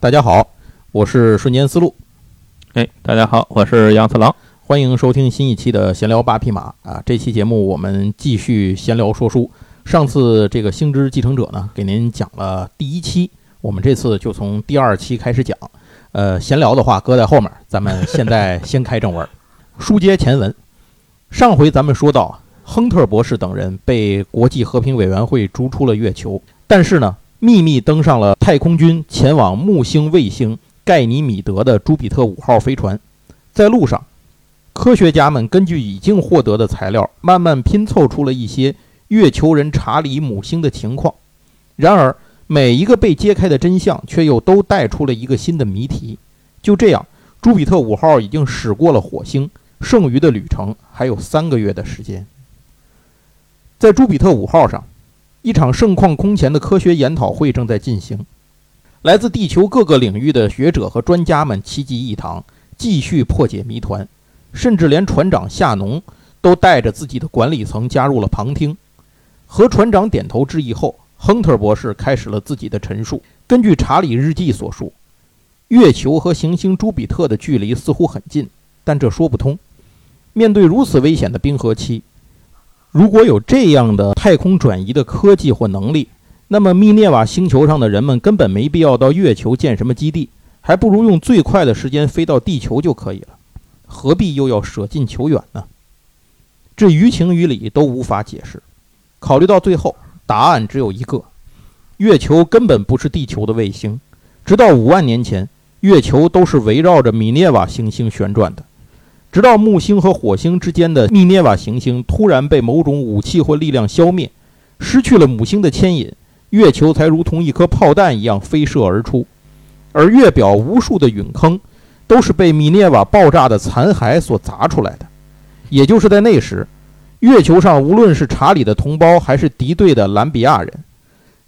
大家好，我是瞬间思路。哎，大家好，我是杨次郎，欢迎收听新一期的闲聊八匹马啊！这期节目我们继续闲聊说书。上次这个星之继承者呢，给您讲了第一期，我们这次就从第二期开始讲。呃，闲聊的话搁在后面，咱们现在先开正文。书接前文，上回咱们说到，亨特博士等人被国际和平委员会逐出了月球，但是呢。秘密登上了太空军前往木星卫星盖尼米德的朱比特五号飞船，在路上，科学家们根据已经获得的材料，慢慢拼凑出了一些月球人查理母星的情况。然而，每一个被揭开的真相，却又都带出了一个新的谜题。就这样，朱比特五号已经驶过了火星，剩余的旅程还有三个月的时间。在朱比特五号上。一场盛况空前的科学研讨会正在进行，来自地球各个领域的学者和专家们齐聚一堂，继续破解谜团。甚至连船长夏农都带着自己的管理层加入了旁听。和船长点头致意后，亨特博士开始了自己的陈述。根据查理日记所述，月球和行星朱比特的距离似乎很近，但这说不通。面对如此危险的冰河期。如果有这样的太空转移的科技或能力，那么密涅瓦星球上的人们根本没必要到月球建什么基地，还不如用最快的时间飞到地球就可以了，何必又要舍近求远呢？这于情于理都无法解释。考虑到最后，答案只有一个：月球根本不是地球的卫星。直到五万年前，月球都是围绕着米涅瓦行星旋转的。直到木星和火星之间的密涅瓦行星突然被某种武器或力量消灭，失去了母星的牵引，月球才如同一颗炮弹一样飞射而出。而月表无数的陨坑，都是被米涅瓦爆炸的残骸所砸出来的。也就是在那时，月球上无论是查理的同胞还是敌对的兰比亚人，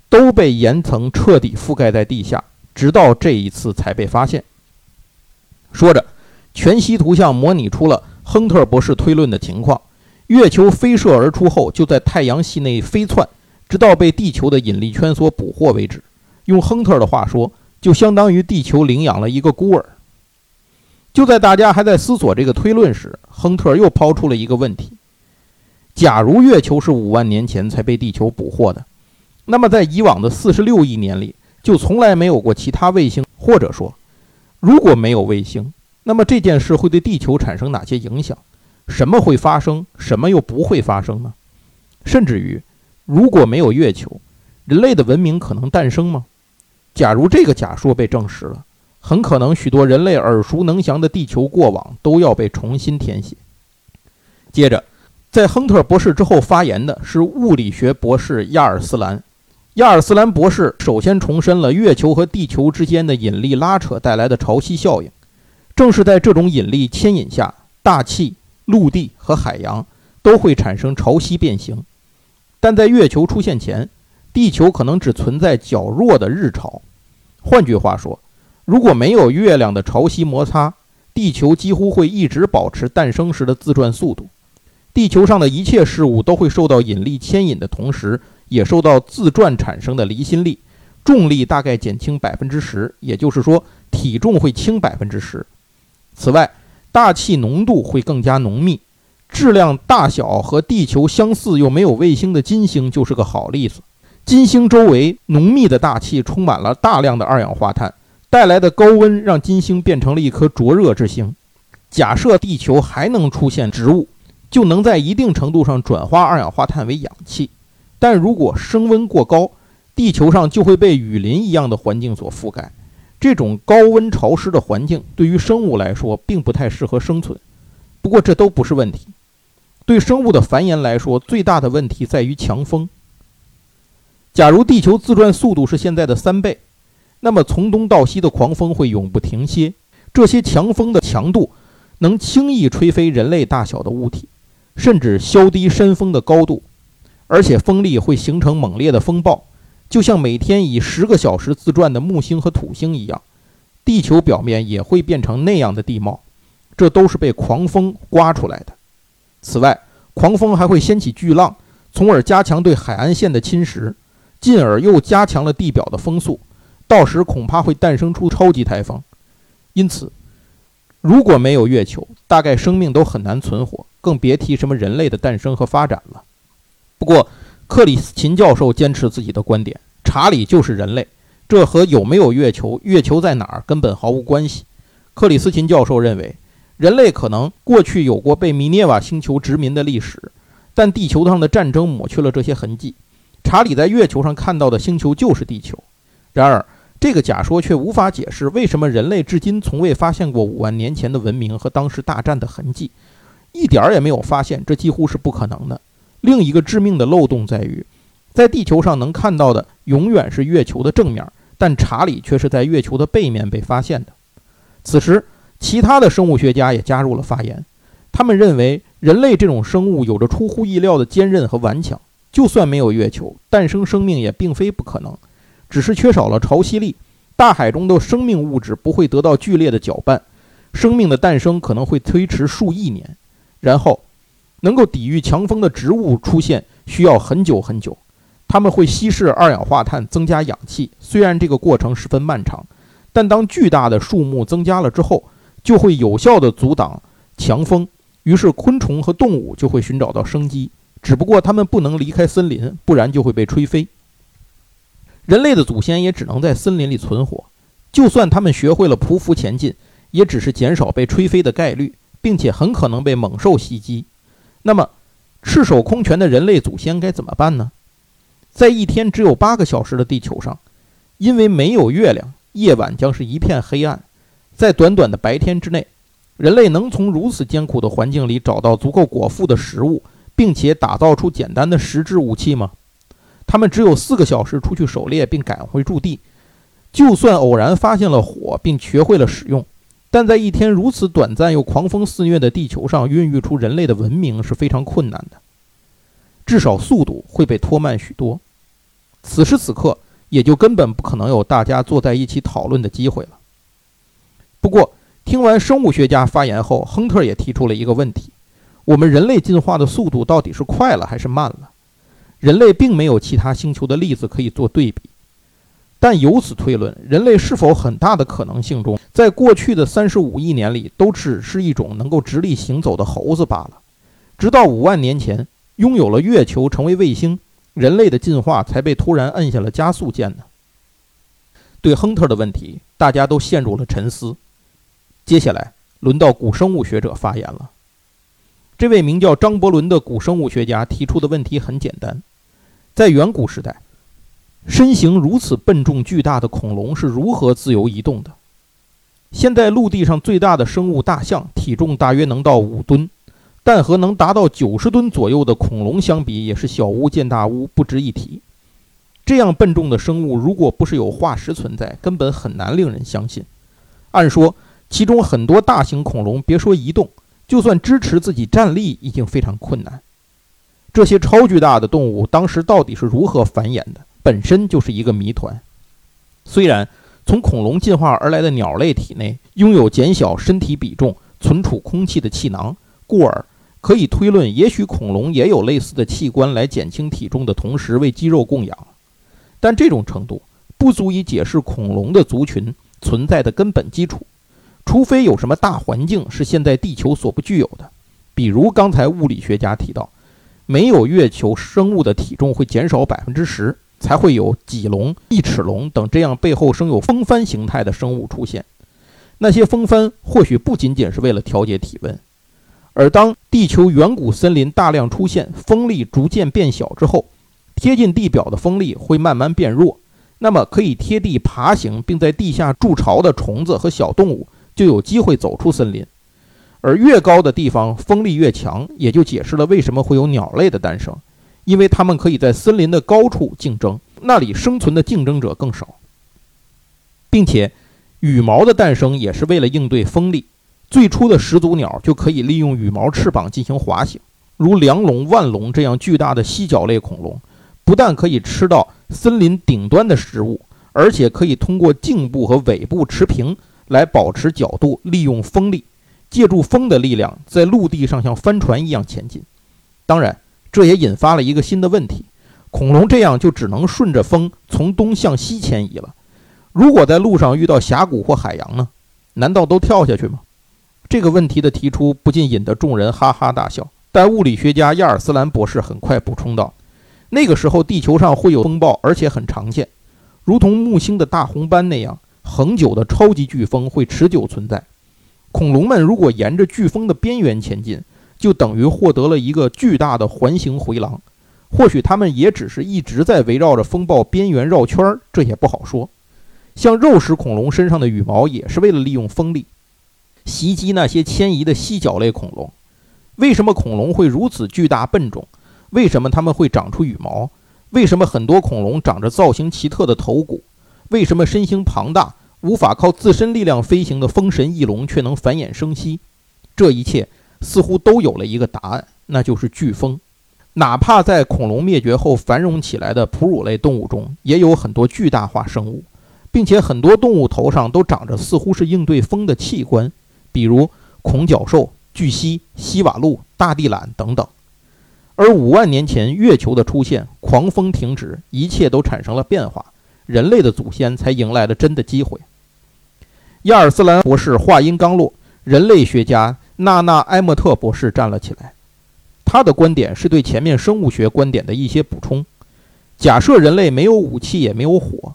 都被岩层彻底覆盖在地下，直到这一次才被发现。说着。全息图像模拟出了亨特博士推论的情况：月球飞射而出后，就在太阳系内飞窜，直到被地球的引力圈所捕获为止。用亨特的话说，就相当于地球领养了一个孤儿。就在大家还在思索这个推论时，亨特又抛出了一个问题：假如月球是五万年前才被地球捕获的，那么在以往的四十六亿年里，就从来没有过其他卫星，或者说，如果没有卫星？那么这件事会对地球产生哪些影响？什么会发生？什么又不会发生呢？甚至于，如果没有月球，人类的文明可能诞生吗？假如这个假说被证实了，很可能许多人类耳熟能详的地球过往都要被重新填写。接着，在亨特博士之后发言的是物理学博士亚尔斯兰。亚尔斯兰博士首先重申了月球和地球之间的引力拉扯带来的潮汐效应。正是在这种引力牵引下，大气、陆地和海洋都会产生潮汐变形。但在月球出现前，地球可能只存在较弱的日潮。换句话说，如果没有月亮的潮汐摩擦，地球几乎会一直保持诞生时的自转速度。地球上的一切事物都会受到引力牵引的同时，也受到自转产生的离心力，重力大概减轻百分之十，也就是说，体重会轻百分之十。此外，大气浓度会更加浓密，质量大小和地球相似又没有卫星的金星就是个好例子。金星周围浓密的大气充满了大量的二氧化碳，带来的高温让金星变成了一颗灼热之星。假设地球还能出现植物，就能在一定程度上转化二氧化碳为氧气。但如果升温过高，地球上就会被雨林一样的环境所覆盖。这种高温潮湿的环境对于生物来说并不太适合生存，不过这都不是问题。对生物的繁衍来说，最大的问题在于强风。假如地球自转速度是现在的三倍，那么从东到西的狂风会永不停歇。这些强风的强度能轻易吹飞人类大小的物体，甚至削低山峰的高度，而且风力会形成猛烈的风暴，就像每天以十个小时自转的木星和土星一样，地球表面也会变成那样的地貌。这都是被狂风刮出来的。此外，狂风还会掀起巨浪，从而加强对海岸线的侵蚀，进而又加强了地表的风速。到时恐怕会诞生出超级台风。因此，如果没有月球，大概生命都很难存活，更别提什么人类的诞生和发展了。不过，克里斯琴教授坚持自己的观点：查理就是人类，这和有没有月球、月球在哪儿根本毫无关系。克里斯琴教授认为。人类可能过去有过被米涅瓦星球殖民的历史，但地球上的战争抹去了这些痕迹。查理在月球上看到的星球就是地球。然而，这个假说却无法解释为什么人类至今从未发现过五万年前的文明和当时大战的痕迹，一点儿也没有发现，这几乎是不可能的。另一个致命的漏洞在于，在地球上能看到的永远是月球的正面，但查理却是在月球的背面被发现的。此时。其他的生物学家也加入了发言，他们认为人类这种生物有着出乎意料的坚韧和顽强，就算没有月球，诞生生命也并非不可能，只是缺少了潮汐力，大海中的生命物质不会得到剧烈的搅拌，生命的诞生可能会推迟数亿年，然后能够抵御强风的植物出现需要很久很久，它们会稀释二氧化碳，增加氧气，虽然这个过程十分漫长，但当巨大的树木增加了之后。就会有效地阻挡强风，于是昆虫和动物就会寻找到生机。只不过它们不能离开森林，不然就会被吹飞。人类的祖先也只能在森林里存活，就算他们学会了匍匐前进，也只是减少被吹飞的概率，并且很可能被猛兽袭击。那么，赤手空拳的人类祖先该怎么办呢？在一天只有八个小时的地球上，因为没有月亮，夜晚将是一片黑暗。在短短的白天之内，人类能从如此艰苦的环境里找到足够果腹的食物，并且打造出简单的实质武器吗？他们只有四个小时出去狩猎并赶回驻地，就算偶然发现了火并学会了使用，但在一天如此短暂又狂风肆虐的地球上孕育出人类的文明是非常困难的，至少速度会被拖慢许多。此时此刻，也就根本不可能有大家坐在一起讨论的机会了。不过，听完生物学家发言后，亨特也提出了一个问题：我们人类进化的速度到底是快了还是慢了？人类并没有其他星球的例子可以做对比，但由此推论，人类是否很大的可能性中，在过去的三十五亿年里，都只是一种能够直立行走的猴子罢了？直到五万年前，拥有了月球成为卫星，人类的进化才被突然摁下了加速键呢？对亨特的问题，大家都陷入了沉思。接下来轮到古生物学者发言了。这位名叫张伯伦的古生物学家提出的问题很简单：在远古时代，身形如此笨重巨大的恐龙是如何自由移动的？现在陆地上最大的生物大象体重大约能到五吨，但和能达到九十吨左右的恐龙相比，也是小巫见大巫，不值一提。这样笨重的生物，如果不是有化石存在，根本很难令人相信。按说。其中很多大型恐龙，别说移动，就算支持自己站立，已经非常困难。这些超巨大的动物当时到底是如何繁衍的，本身就是一个谜团。虽然从恐龙进化而来的鸟类体内拥有减小身体比重、存储空气的气囊，故而可以推论，也许恐龙也有类似的器官来减轻体重的同时为肌肉供氧。但这种程度不足以解释恐龙的族群存在的根本基础。除非有什么大环境是现在地球所不具有的，比如刚才物理学家提到，没有月球生物的体重会减少百分之十，才会有脊龙、翼齿龙等这样背后生有风帆形态的生物出现。那些风帆或许不仅仅是为了调节体温，而当地球远古森林大量出现，风力逐渐变小之后，贴近地表的风力会慢慢变弱，那么可以贴地爬行并在地下筑巢的虫子和小动物。就有机会走出森林，而越高的地方风力越强，也就解释了为什么会有鸟类的诞生，因为它们可以在森林的高处竞争，那里生存的竞争者更少，并且羽毛的诞生也是为了应对风力。最初的始祖鸟就可以利用羽毛翅膀进行滑行，如梁龙、万龙这样巨大的犀角类恐龙，不但可以吃到森林顶端的食物，而且可以通过颈部和尾部持平来保持角度，利用风力，借助风的力量在陆地上像帆船一样前进。当然，这也引发了一个新的问题：恐龙这样就只能顺着风从东向西迁移了。如果在路上遇到峡谷或海洋呢？难道都跳下去吗？这个问题的提出不禁引得众人哈哈大笑。但物理学家亚尔斯兰博士很快补充道：“那个时候，地球上会有风暴，而且很常见，如同木星的大红斑那样，恒久的超级飓风会持久存在。恐龙们如果沿着飓风的边缘前进，就等于获得了一个巨大的环形回廊。或许它们也只是一直在围绕着风暴边缘绕圈儿，这也不好说。像肉食恐龙身上的羽毛，也是为了利用风力袭击那些迁移的犀角类恐龙。”为什么恐龙会如此巨大笨重？为什么它们会长出羽毛？为什么很多恐龙长着造型奇特的头骨？为什么身形庞大、无法靠自身力量飞行的风神翼龙却能繁衍生息？这一切似乎都有了一个答案，那就是飓风。哪怕在恐龙灭绝后繁荣起来的哺乳类动物中，也有很多巨大化生物，并且很多动物头上都长着似乎是应对风的器官，比如恐角兽。巨蜥、西瓦鹿、大地懒等等，而五万年前月球的出现，狂风停止，一切都产生了变化，人类的祖先才迎来了真的机会。亚尔斯兰博士话音刚落，人类学家娜娜埃莫特博士站了起来，他的观点是对前面生物学观点的一些补充。假设人类没有武器，也没有火，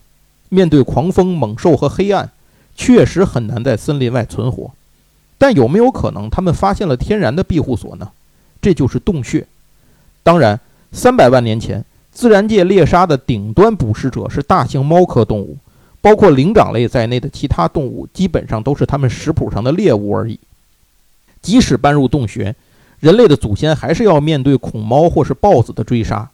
面对狂风、猛兽和黑暗，确实很难在森林外存活。但有没有可能，他们发现了天然的庇护所呢？这就是洞穴。当然，三百万年前，自然界猎杀的顶端捕食者是大型猫科动物，包括灵长类在内的其他动物，基本上都是它们食谱上的猎物而已。即使搬入洞穴，人类的祖先还是要面对恐猫或是豹子的追杀。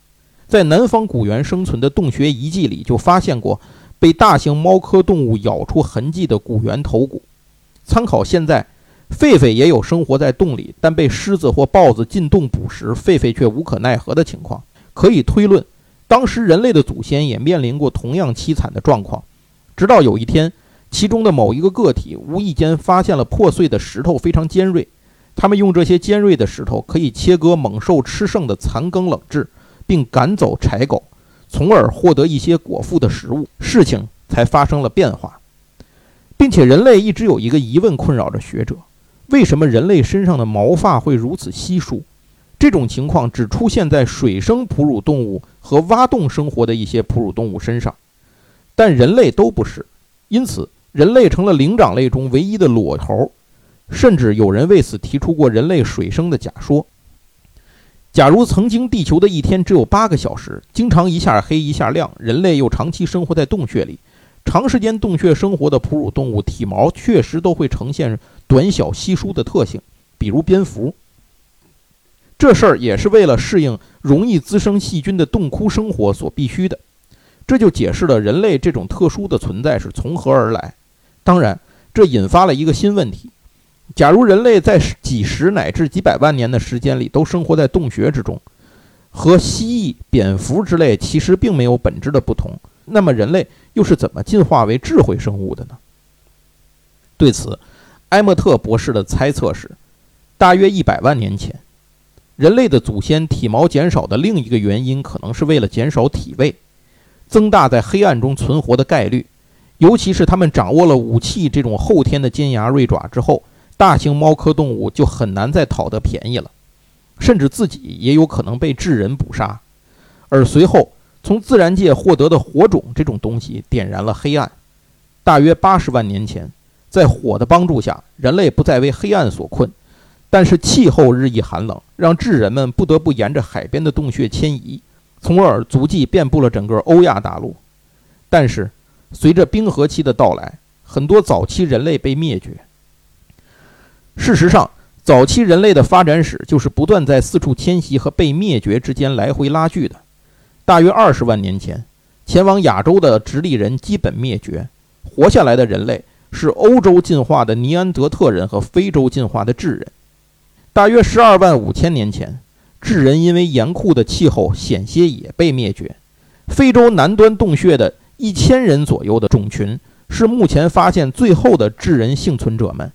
在南方古猿生存的洞穴遗迹里，就发现过被大型猫科动物咬出痕迹的古猿头骨。参考现在。狒狒也有生活在洞里，但被狮子或豹子进洞捕食，狒狒却无可奈何的情况。可以推论，当时人类的祖先也面临过同样凄惨的状况。直到有一天，其中的某一个个体无意间发现了破碎的石头，非常尖锐。他们用这些尖锐的石头可以切割猛兽吃剩的残羹冷炙，并赶走豺狗，从而获得一些果腹的食物。事情才发生了变化，并且人类一直有一个疑问困扰着学者。为什么人类身上的毛发会如此稀疏？这种情况只出现在水生哺乳动物和挖洞生活的一些哺乳动物身上，但人类都不是。因此，人类成了灵长类中唯一的裸头。甚至有人为此提出过人类水生的假说。假如曾经地球的一天只有八个小时，经常一下黑一下亮，人类又长期生活在洞穴里，长时间洞穴生活的哺乳动物体毛确实都会呈现。短小稀疏的特性，比如蝙蝠。这事儿也是为了适应容易滋生细菌的洞窟生活所必须的。这就解释了人类这种特殊的存在是从何而来。当然，这引发了一个新问题：假如人类在几十乃至几百万年的时间里都生活在洞穴之中，和蜥蜴、蝙蝠之类其实并没有本质的不同，那么人类又是怎么进化为智慧生物的呢？对此，埃默特博士的猜测是，大约一百万年前，人类的祖先体毛减少的另一个原因，可能是为了减少体味，增大在黑暗中存活的概率。尤其是他们掌握了武器这种后天的尖牙锐爪之后，大型猫科动物就很难再讨得便宜了，甚至自己也有可能被智人捕杀。而随后从自然界获得的火种这种东西，点燃了黑暗。大约八十万年前。在火的帮助下，人类不再为黑暗所困，但是气候日益寒冷，让智人们不得不沿着海边的洞穴迁移，从而足迹遍布了整个欧亚大陆。但是，随着冰河期的到来，很多早期人类被灭绝。事实上，早期人类的发展史就是不断在四处迁徙和被灭绝之间来回拉锯的。大约二十万年前，前往亚洲的直立人基本灭绝，活下来的人类。是欧洲进化的尼安德特人和非洲进化的智人。大约十二万五千年前，智人因为严酷的气候险些也被灭绝。非洲南端洞穴的一千人左右的种群是目前发现最后的智人幸存者们，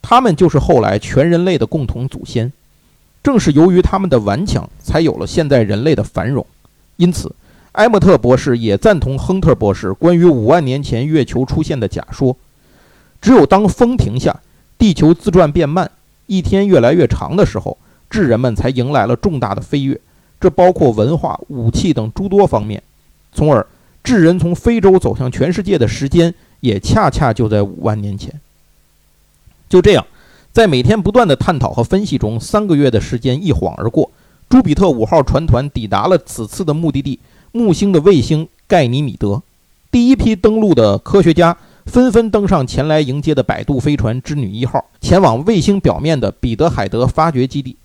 他们就是后来全人类的共同祖先。正是由于他们的顽强，才有了现在人类的繁荣。因此，埃默特博士也赞同亨特博士关于五万年前月球出现的假说。只有当风停下，地球自转变慢，一天越来越长的时候，智人们才迎来了重大的飞跃，这包括文化、武器等诸多方面。从而，智人从非洲走向全世界的时间也恰恰就在五万年前。就这样，在每天不断的探讨和分析中，三个月的时间一晃而过，朱比特五号船团抵达了此次的目的地——木星的卫星盖尼米德。第一批登陆的科学家纷纷登上前来迎接的摆渡飞船“织女一号”，前往卫星表面的彼得海德发掘基地。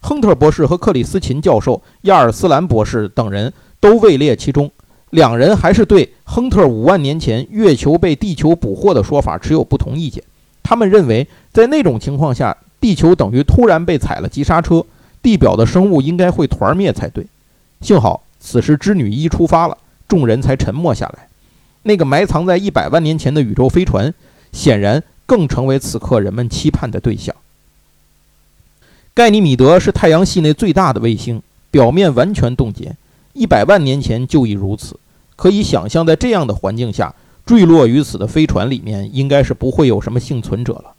亨特博士和克里斯琴教授、亚尔斯兰博士等人。都位列其中，两人还是对亨特五万年前月球被地球捕获的说法持有不同意见。他们认为，在那种情况下，地球等于突然被踩了急刹车，地表的生物应该会团灭才对。幸好此时织女一出发了，众人才沉默下来。那个埋藏在一百万年前的宇宙飞船，显然更成为此刻人们期盼的对象。盖尼米德是太阳系内最大的卫星，表面完全冻结。一百万年前就已如此，可以想象，在这样的环境下，坠落于此的飞船里面应该是不会有什么幸存者了。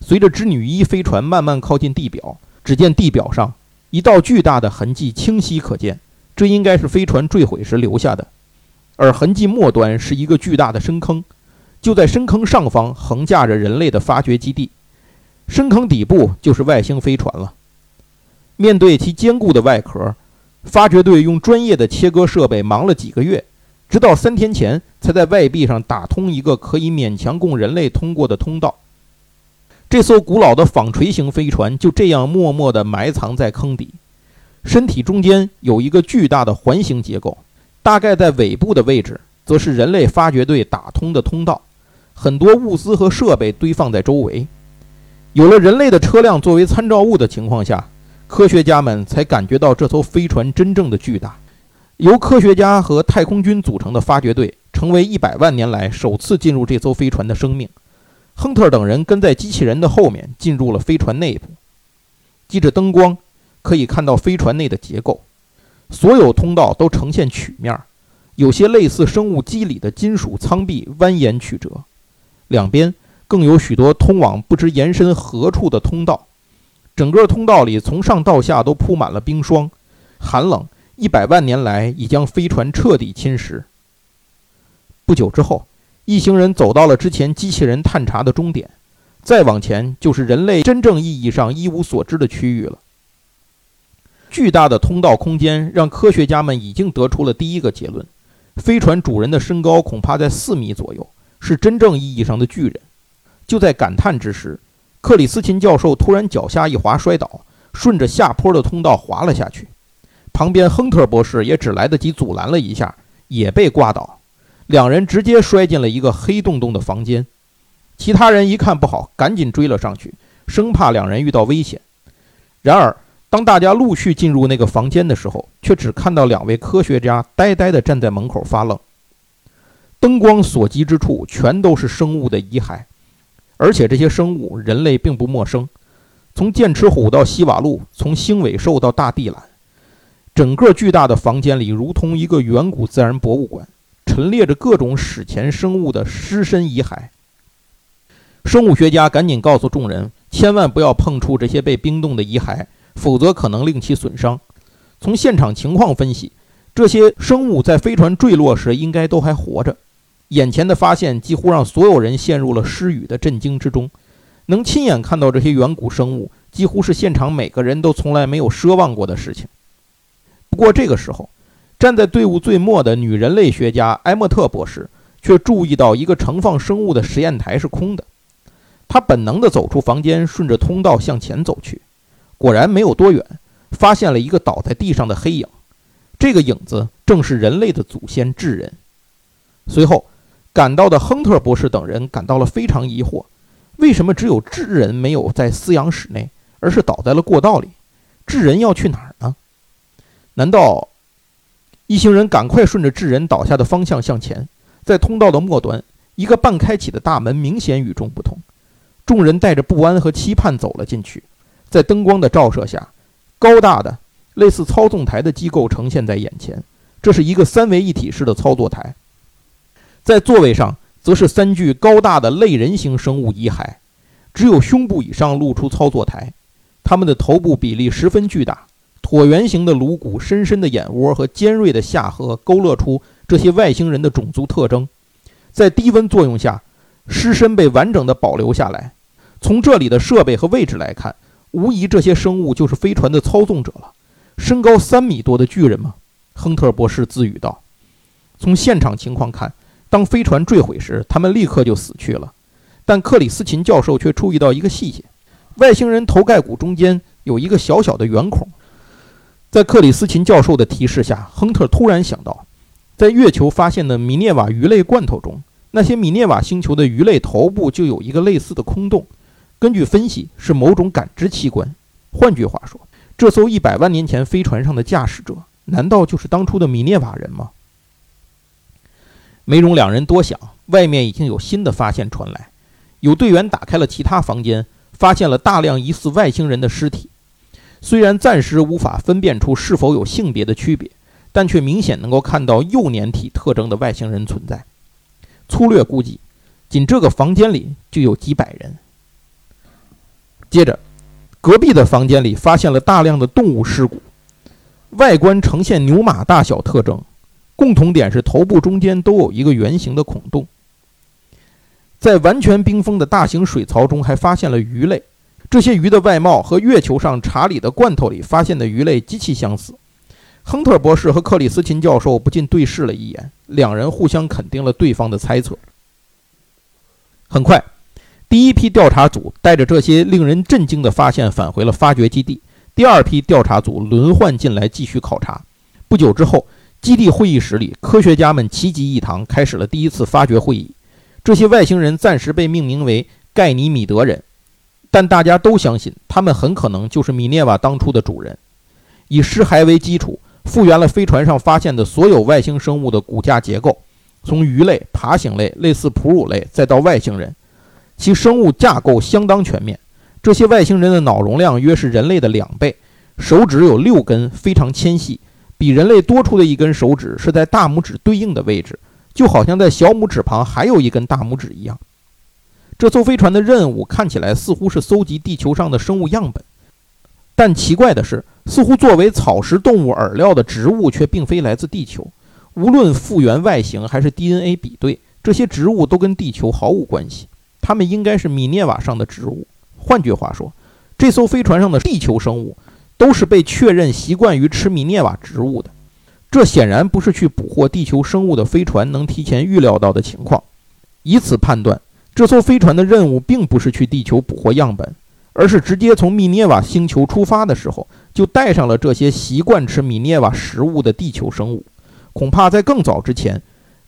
随着织女一飞船慢慢靠近地表，只见地表上一道巨大的痕迹清晰可见，这应该是飞船坠毁时留下的。而痕迹末端是一个巨大的深坑，就在深坑上方横架着人类的发掘基地，深坑底部就是外星飞船了。面对其坚固的外壳。发掘队用专业的切割设备忙了几个月，直到三天前才在外壁上打通一个可以勉强供人类通过的通道。这艘古老的纺锤形飞船就这样默默地埋藏在坑底，身体中间有一个巨大的环形结构，大概在尾部的位置，则是人类发掘队打通的通道。很多物资和设备堆放在周围。有了人类的车辆作为参照物的情况下。科学家们才感觉到这艘飞船真正的巨大。由科学家和太空军组成的发掘队，成为一百万年来首次进入这艘飞船的生命。亨特等人跟在机器人的后面，进入了飞船内部。借着灯光，可以看到飞船内的结构。所有通道都呈现曲面，有些类似生物机理的金属舱壁蜿蜒曲折。两边更有许多通往不知延伸何处的通道。整个通道里从上到下都铺满了冰霜，寒冷一百万年来已将飞船彻底侵蚀。不久之后，一行人走到了之前机器人探查的终点，再往前就是人类真正意义上一无所知的区域了。巨大的通道空间让科学家们已经得出了第一个结论：飞船主人的身高恐怕在四米左右，是真正意义上的巨人。就在感叹之时，克里斯琴教授突然脚下一滑，摔倒，顺着下坡的通道滑了下去。旁边亨特博士也只来得及阻拦了一下，也被挂倒。两人直接摔进了一个黑洞洞的房间。其他人一看不好，赶紧追了上去，生怕两人遇到危险。然而，当大家陆续进入那个房间的时候，却只看到两位科学家呆呆地站在门口发愣。灯光所及之处，全都是生物的遗骸。而且这些生物，人类并不陌生。从剑齿虎到西瓦鹿，从星尾兽到大地懒，整个巨大的房间里如同一个远古自然博物馆，陈列着各种史前生物的尸身遗骸。生物学家赶紧告诉众人，千万不要碰触这些被冰冻的遗骸，否则可能令其损伤。从现场情况分析，这些生物在飞船坠落时应该都还活着。眼前的发现几乎让所有人陷入了失语的震惊之中。能亲眼看到这些远古生物，几乎是现场每个人都从来没有奢望过的事情。不过这个时候，站在队伍最末的女人类学家埃莫特博士却注意到一个盛放生物的实验台是空的。他本能地走出房间，顺着通道向前走去。果然没有多远，发现了一个倒在地上的黑影。这个影子正是人类的祖先智人。随后。赶到的亨特博士等人感到了非常疑惑：为什么只有智人没有在饲养室内，而是倒在了过道里？智人要去哪儿呢？难道一行人赶快顺着智人倒下的方向向前？在通道的末端，一个半开启的大门明显与众不同。众人带着不安和期盼走了进去，在灯光的照射下，高大的类似操纵台的机构呈现在眼前。这是一个三维一体式的操作台，在座位上则是三具高大的类人形生物遗骸，只有胸部以上露出操作台。它们的头部比例十分巨大，椭圆形的颅骨、深深的眼窝和尖锐的下颌勾勒出这些外星人的种族特征。在低温作用下，尸身被完整的保留下来。从这里的设备和位置来看，无疑这些生物就是飞船的操纵者了。身高三米多的巨人吗？亨特博士自语道：“从现场情况看，当飞船坠毁时，他们立刻就死去了。但克里斯琴教授却注意到一个细节：外星人头盖骨中间有一个小小的圆孔。在克里斯琴教授的提示下，亨特突然想到，在月球发现的米涅瓦鱼类罐头中，那些米涅瓦星球的鱼类头部就有一个类似的空洞。根据分析，是某种感知器官。换句话说，这艘一百万年前飞船上的驾驶者。”难道就是当初的米涅瓦人吗？没容两人多想，外面已经有新的发现传来。有队员打开了其他房间，发现了大量疑似外星人的尸体。虽然暂时无法分辨出是否有性别的区别，但却明显能够看到幼年体特征的外星人存在。粗略估计，仅这个房间里就有几百人。接着，隔壁的房间里发现了大量的动物尸骨。外观呈现牛马大小特征，共同点是头部中间都有一个圆形的孔洞。在完全冰封的大型水槽中，还发现了鱼类。这些鱼的外貌和月球上查理的罐头里发现的鱼类极其相似。亨特博士和克里斯琴教授不禁对视了一眼，两人互相肯定了对方的猜测。很快，第一批调查组带着这些令人震惊的发现返回了发掘基地。第二批调查组轮换进来继续考察。不久之后，基地会议室里，科学家们齐集一堂，开始了第一次发掘会议。这些外星人暂时被命名为盖尼米德人，但大家都相信他们很可能就是米涅瓦当初的主人。以尸骸为基础，复原了飞船上发现的所有外星生物的骨架结构，从鱼类、爬行类、类似哺乳类，再到外星人，其生物架构相当全面。这些外星人的脑容量约是人类的两倍，手指有六根，非常纤细，比人类多出的一根手指是在大拇指对应的位置，就好像在小拇指旁还有一根大拇指一样。这艘飞船的任务看起来似乎是搜集地球上的生物样本，但奇怪的是，似乎作为草食动物饵料的植物却并非来自地球。无论复原外形还是 DNA 比对，这些植物都跟地球毫无关系，它们应该是米涅瓦上的植物。换句话说，这艘飞船上的地球生物都是被确认习惯于吃米涅瓦植物的。这显然不是去捕获地球生物的飞船能提前预料到的情况。以此判断，这艘飞船的任务并不是去地球捕获样本，而是直接从米涅瓦星球出发的时候就带上了这些习惯吃米涅瓦食物的地球生物。恐怕在更早之前，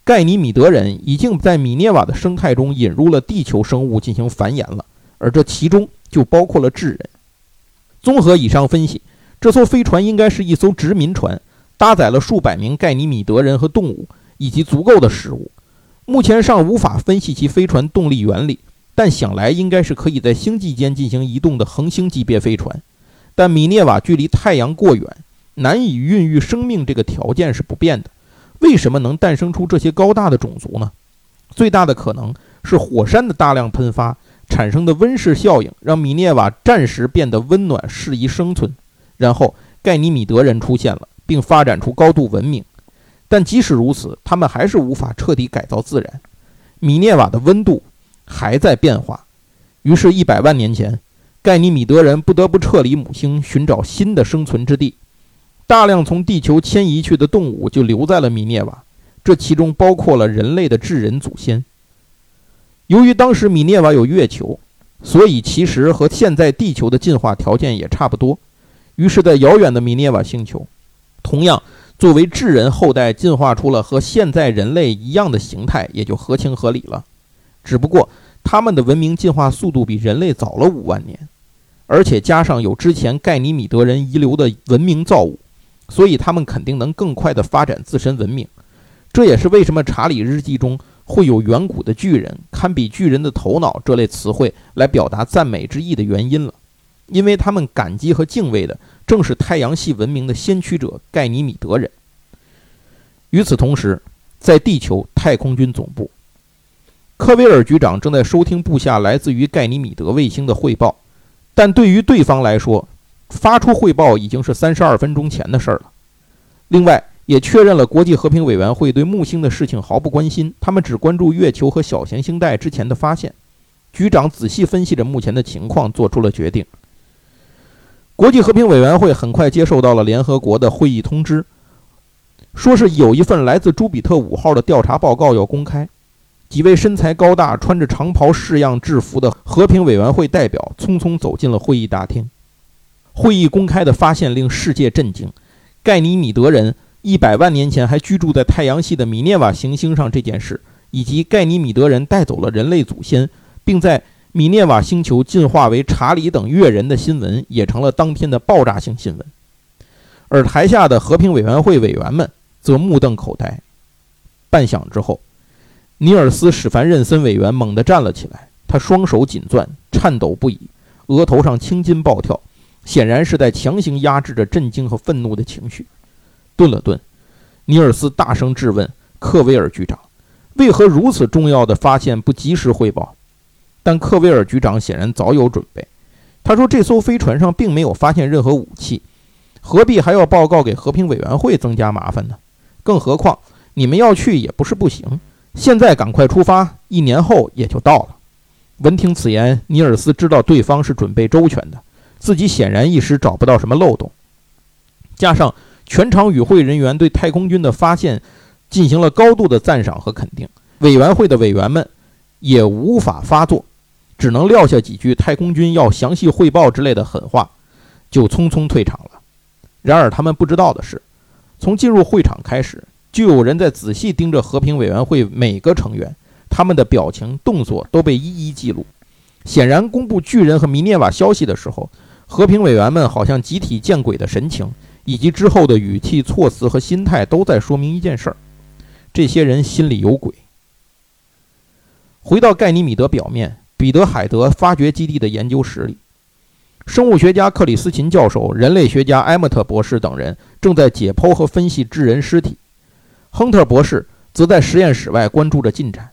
盖尼米德人已经在米涅瓦的生态中引入了地球生物进行繁衍了。而这其中就包括了智人。综合以上分析，这艘飞船应该是一艘殖民船，搭载了数百名盖尼米德人和动物，以及足够的食物。目前尚无法分析其飞船动力原理，但想来应该是可以在星际间进行移动的恒星级别飞船。但米涅瓦距离太阳过远，难以孕育生命，这个条件是不变的。为什么能诞生出这些高大的种族呢？最大的可能是火山的大量喷发。产生的温室效应让米涅瓦暂时变得温暖，适宜生存。然后盖尼米德人出现了，并发展出高度文明。但即使如此，他们还是无法彻底改造自然。米涅瓦的温度还在变化。于是，一百万年前，盖尼米德人不得不撤离母星，寻找新的生存之地。大量从地球迁移去的动物就留在了米涅瓦，这其中包括了人类的智人祖先。由于当时米涅瓦有月球，所以其实和现在地球的进化条件也差不多。于是，在遥远的米涅瓦星球，同样作为智人后代进化出了和现在人类一样的形态，也就合情合理了。只不过他们的文明进化速度比人类早了五万年，而且加上有之前盖尼米德人遗留的文明造物，所以他们肯定能更快地发展自身文明。这也是为什么查理日记中会有“远古的巨人”“堪比巨人的头脑”这类词汇来表达赞美之意的原因了。因为他们感激和敬畏的正是太阳系文明的先驱者盖尼米德人。与此同时，在地球太空军总部，科威尔局长正在收听部下来自于盖尼米德卫星的汇报。但对于对方来说，发出汇报已经是三十二分钟前的事儿了。另外，也确认了国际和平委员会对木星的事情毫不关心，他们只关注月球和小行星带之前的发现。局长仔细分析着目前的情况，做出了决定。国际和平委员会很快接受到了联合国的会议通知，说是有一份来自朱比特五号的调查报告要公开。几位身材高大、穿着长袍式样制服的和平委员会代表匆匆走进了会议大厅。会议公开的发现令世界震惊：盖尼米德人一百万年前还居住在太阳系的米涅瓦行星上这件事，以及盖尼米德人带走了人类祖先，并在米涅瓦星球进化为查理等月人的新闻，也成了当天的爆炸性新闻。而台下的和平委员会委员们则目瞪口呆。半晌之后。尼尔斯·史凡任森委员猛地站了起来，他双手紧攥，颤抖不已，额头上青筋暴跳，显然是在强行压制着震惊和愤怒的情绪。顿了顿，尼尔斯大声质问克威尔局长：“为何如此重要的发现不及时汇报？”但克威尔局长显然早有准备。他说：“这艘飞船上并没有发现任何武器，何必还要报告给和平委员会增加麻烦呢？更何况你们要去也不是不行。”现在赶快出发，一年后也就到了。闻听此言，尼尔斯知道对方是准备周全的，自己显然一时找不到什么漏洞。加上全场与会人员对太空军的发现进行了高度的赞赏和肯定，委员会的委员们也无法发作，只能撂下几句太空军要详细汇报之类的狠话，就匆匆退场了。然而他们不知道的是，从进入会场开始。就有人在仔细盯着和平委员会每个成员，他们的表情动作都被一一记录。显然，公布巨人和米涅瓦消息的时候，和平委员们好像集体见鬼的神情，以及之后的语气、措辞和心态，都在说明一件事儿：这些人心里有鬼。回到盖尼米德表面，彼得海德发掘基地的研究室里，生物学家克里斯琴教授、人类学家埃默特博士等人正在解剖和分析智人尸体。亨特博士则在实验室外关注着进展。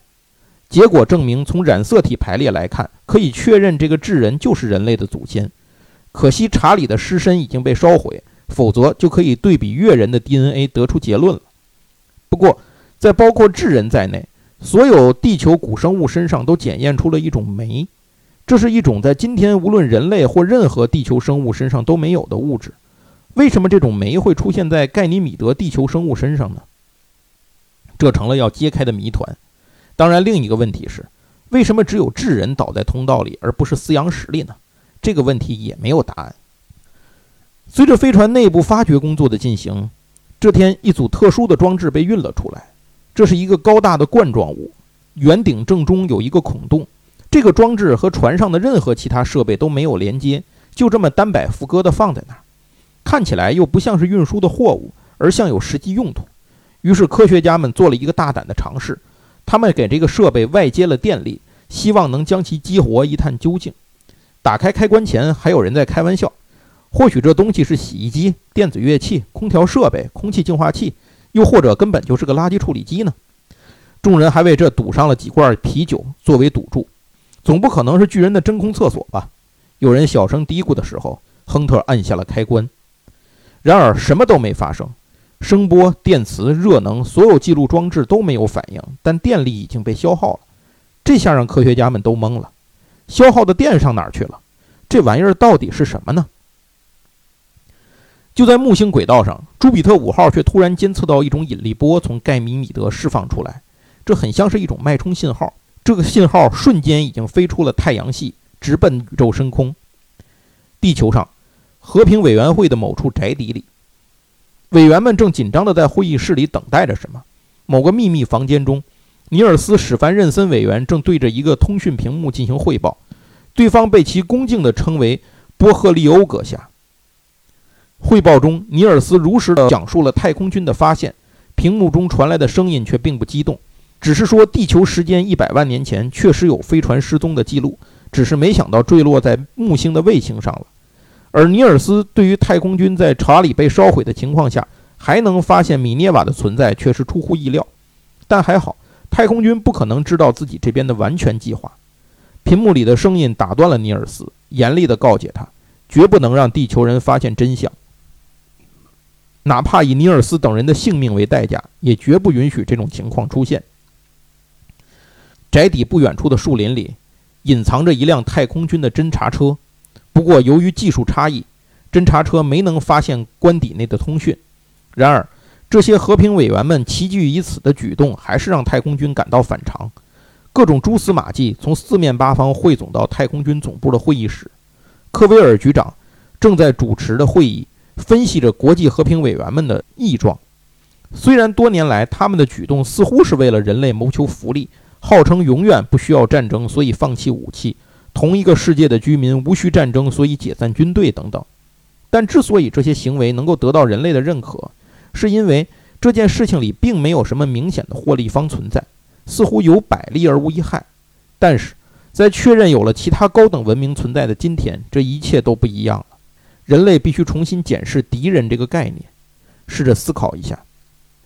结果证明，从染色体排列来看，可以确认这个智人就是人类的祖先。可惜查理的尸身已经被烧毁，否则就可以对比月人的 DNA 得出结论了。不过，在包括智人在内所有地球古生物身上都检验出了一种酶，这是一种在今天无论人类或任何地球生物身上都没有的物质。为什么这种酶会出现在盖尼米德地球生物身上呢？这成了要揭开的谜团。当然，另一个问题是，为什么只有智人倒在通道里，而不是饲养室里呢？这个问题也没有答案。随着飞船内部发掘工作的进行，这天一组特殊的装置被运了出来。这是一个高大的冠状物，圆顶正中有一个孔洞。这个装置和船上的任何其他设备都没有连接，就这么单摆副搁的放在那儿，看起来又不像是运输的货物，而像有实际用途。于是，科学家们做了一个大胆的尝试，他们给这个设备外接了电力，希望能将其激活一探究竟。打开开关前，还有人在开玩笑：或许这东西是洗衣机、电子乐器、空调设备、空气净化器，又或者根本就是个垃圾处理机呢？众人还为这赌上了几罐啤酒作为赌注。总不可能是巨人的真空厕所吧？有人小声嘀咕的时候，亨特按下了开关。然而，什么都没发生。声波、电磁、热能，所有记录装置都没有反应，但电力已经被消耗了。这下让科学家们都懵了：消耗的电上哪儿去了？这玩意儿到底是什么呢？就在木星轨道上，朱比特五号却突然监测到一种引力波从盖米米德释放出来，这很像是一种脉冲信号。这个信号瞬间已经飞出了太阳系，直奔宇宙深空。地球上，和平委员会的某处宅邸里。委员们正紧张地在会议室里等待着什么。某个秘密房间中，尼尔斯·史凡任森委员正对着一个通讯屏幕进行汇报。对方被其恭敬地称为“波赫利欧阁下。汇报中，尼尔斯如实地讲述了太空军的发现。屏幕中传来的声音却并不激动，只是说地球时间一百万年前确实有飞船失踪的记录，只是没想到坠落在木星的卫星上了。而尼尔斯对于太空军在查理被烧毁的情况下还能发现米涅瓦的存在，却是出乎意料。但还好，太空军不可能知道自己这边的完全计划。屏幕里的声音打断了尼尔斯，严厉地告诫他，绝不能让地球人发现真相。哪怕以尼尔斯等人的性命为代价，也绝不允许这种情况出现。宅邸不远处的树林里，隐藏着一辆太空军的侦察车。不过，由于技术差异，侦察车没能发现官邸内的通讯。然而，这些和平委员们齐聚于此的举动，还是让太空军感到反常。各种蛛丝马迹从四面八方汇总到太空军总部的会议室。科威尔局长正在主持的会议。分析着国际和平委员们的异状，虽然多年来他们的举动似乎是为了人类谋求福利，号称永远不需要战争，所以放弃武器；同一个世界的居民无需战争，所以解散军队等等。但之所以这些行为能够得到人类的认可，是因为这件事情里并没有什么明显的获利方存在，似乎有百利而无一害。但是在确认有了其他高等文明存在的今天，这一切都不一样了。人类必须重新检视“敌人”这个概念，试着思考一下，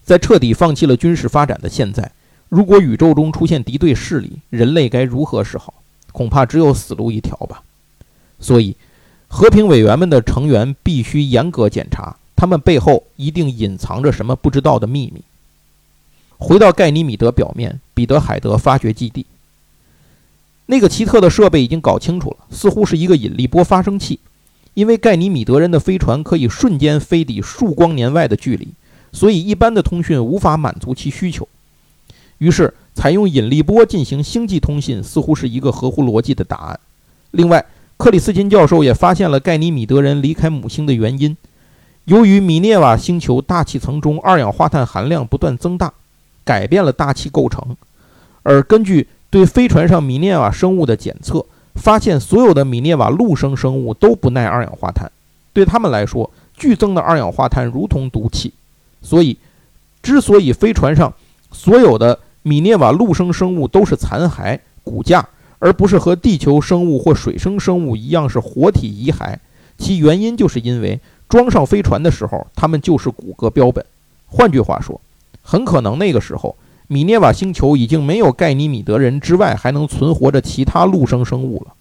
在彻底放弃了军事发展的现在，如果宇宙中出现敌对势力，人类该如何是好？恐怕只有死路一条吧。所以，和平委员们的成员必须严格检查，他们背后一定隐藏着什么不知道的秘密。回到盖尼米德表面，彼得海德发掘基地，那个奇特的设备已经搞清楚了，似乎是一个引力波发生器。因为盖尼米德人的飞船可以瞬间飞抵数光年外的距离，所以一般的通讯无法满足其需求。于是，采用引力波进行星际通信似乎是一个合乎逻辑的答案。另外，克里斯金教授也发现了盖尼米德人离开母星的原因：由于米涅瓦星球大气层中二氧化碳含量不断增大，改变了大气构成。而根据对飞船上米涅瓦生物的检测。发现所有的米涅瓦陆生生物都不耐二氧化碳，对他们来说，剧增的二氧化碳如同毒气。所以，之所以飞船上所有的米涅瓦陆生生物都是残骸骨架，而不是和地球生物或水生生物一样是活体遗骸，其原因就是因为装上飞船的时候，它们就是骨骼标本。换句话说，很可能那个时候。米涅瓦星球已经没有盖尼米德人之外还能存活着其他陆生生物了，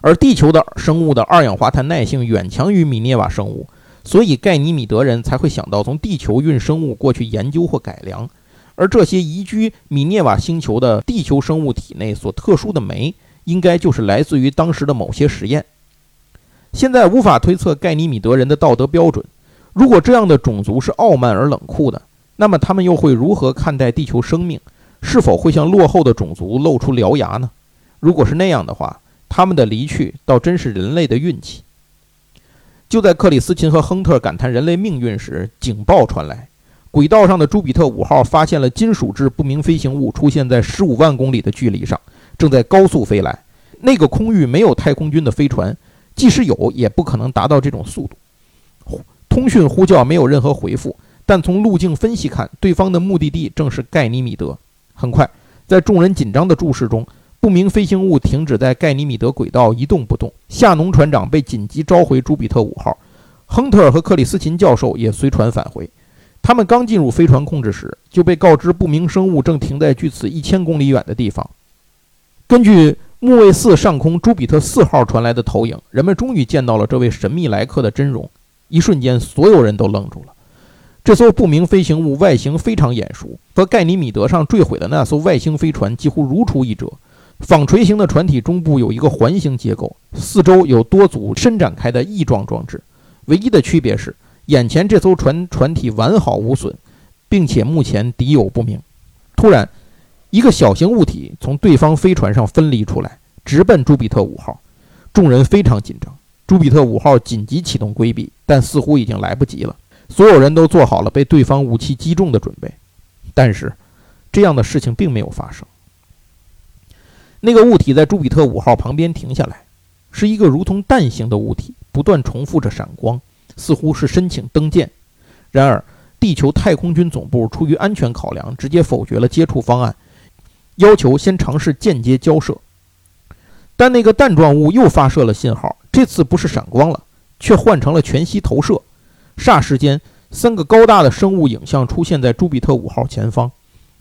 而地球的生物的二氧化碳耐性远强于米涅瓦生物，所以盖尼米德人才会想到从地球运生物过去研究或改良。而这些移居米涅瓦星球的地球生物体内所特殊的酶，应该就是来自于当时的某些实验。现在无法推测盖尼米德人的道德标准，如果这样的种族是傲慢而冷酷的。那么他们又会如何看待地球生命？是否会向落后的种族露出獠牙呢？如果是那样的话，他们的离去倒真是人类的运气。就在克里斯琴和亨特感叹人类命运时，警报传来：轨道上的朱比特五号发现了金属质不明飞行物，出现在十五万公里的距离上，正在高速飞来。那个空域没有太空军的飞船，即使有，也不可能达到这种速度。通讯呼叫没有任何回复。但从路径分析看，对方的目的地正是盖尼米德。很快，在众人紧张的注视中，不明飞行物停止在盖尼米德轨道一动不动。夏农船长被紧急召回朱比特五号，亨特尔和克里斯琴教授也随船返回。他们刚进入飞船控制室，就被告知不明生物正停在距此一千公里远的地方。根据木卫四上空朱比特四号传来的投影，人们终于见到了这位神秘来客的真容。一瞬间，所有人都愣住了。这艘不明飞行物外形非常眼熟，和盖尼米德上坠毁的那艘外星飞船几乎如出一辙。纺锤形的船体中部有一个环形结构，四周有多组伸展开的翼状装置。唯一的区别是，眼前这艘船船体完好无损，并且目前敌友不明。突然，一个小型物体从对方飞船上分离出来，直奔朱比特五号。众人非常紧张。朱比特五号紧急启动规避，但似乎已经来不及了。所有人都做好了被对方武器击中的准备，但是这样的事情并没有发生。那个物体在朱比特五号旁边停下来，是一个如同蛋形的物体，不断重复着闪光，似乎是申请登舰。然而，地球太空军总部出于安全考量，直接否决了接触方案，要求先尝试间接交涉。但那个弹状物又发射了信号，这次不是闪光了，却换成了全息投射。霎时间，三个高大的生物影像出现在朱比特五号前方，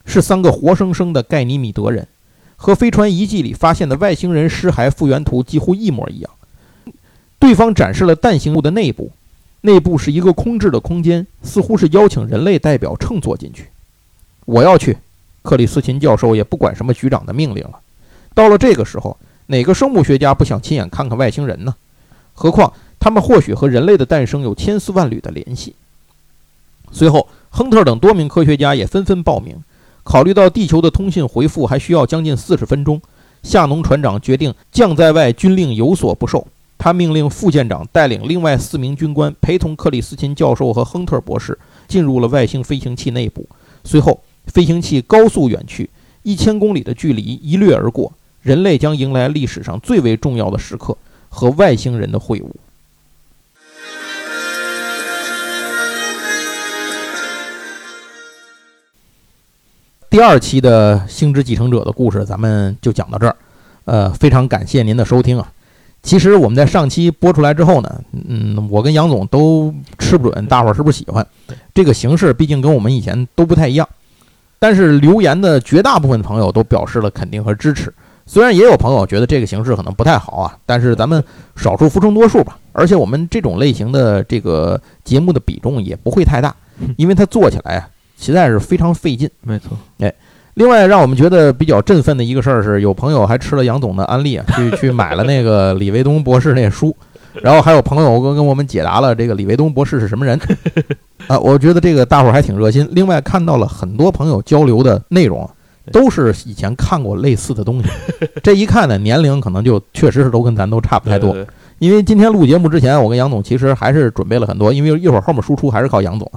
是三个活生生的盖尼米德人，和飞船遗迹里发现的外星人尸骸复原图几乎一模一样。对方展示了蛋形物的内部，内部是一个空置的空间，似乎是邀请人类代表乘坐进去。我要去，克里斯琴教授也不管什么局长的命令了。到了这个时候，哪个生物学家不想亲眼看看外星人呢？何况他们或许和人类的诞生有千丝万缕的联系。随后，亨特等多名科学家也纷纷报名。考虑到地球的通信回复还需要将近四十分钟，夏农船长决定将在外，军令有所不受。他命令副舰长带领另外四名军官陪同克里斯琴教授和亨特博士进入了外星飞行器内部。随后，飞行器高速远去，一千公里的距离一掠而过，人类将迎来历史上最为重要的时刻——和外星人的会晤。第二期的《星之继承者》的故事，咱们就讲到这儿。呃，非常感谢您的收听啊！其实我们在上期播出来之后呢，嗯，我跟杨总都吃不准大伙儿是不是喜欢这个形式，毕竟跟我们以前都不太一样。但是留言的绝大部分朋友都表示了肯定和支持，虽然也有朋友觉得这个形式可能不太好啊，但是咱们少数服从多数吧。而且我们这种类型的这个节目的比重也不会太大，因为它做起来啊实在是非常费劲。没错，哎。另外，让我们觉得比较振奋的一个事儿是，有朋友还吃了杨总的安利啊，去 去买了那个李维东博士那书，然后还有朋友跟跟我们解答了这个李维东博士是什么人啊，我觉得这个大伙儿还挺热心。另外，看到了很多朋友交流的内容，都是以前看过类似的东西，这一看呢，年龄可能就确实是都跟咱都差不太多。因为今天录节目之前，我跟杨总其实还是准备了很多，因为一会儿后面输出还是靠杨总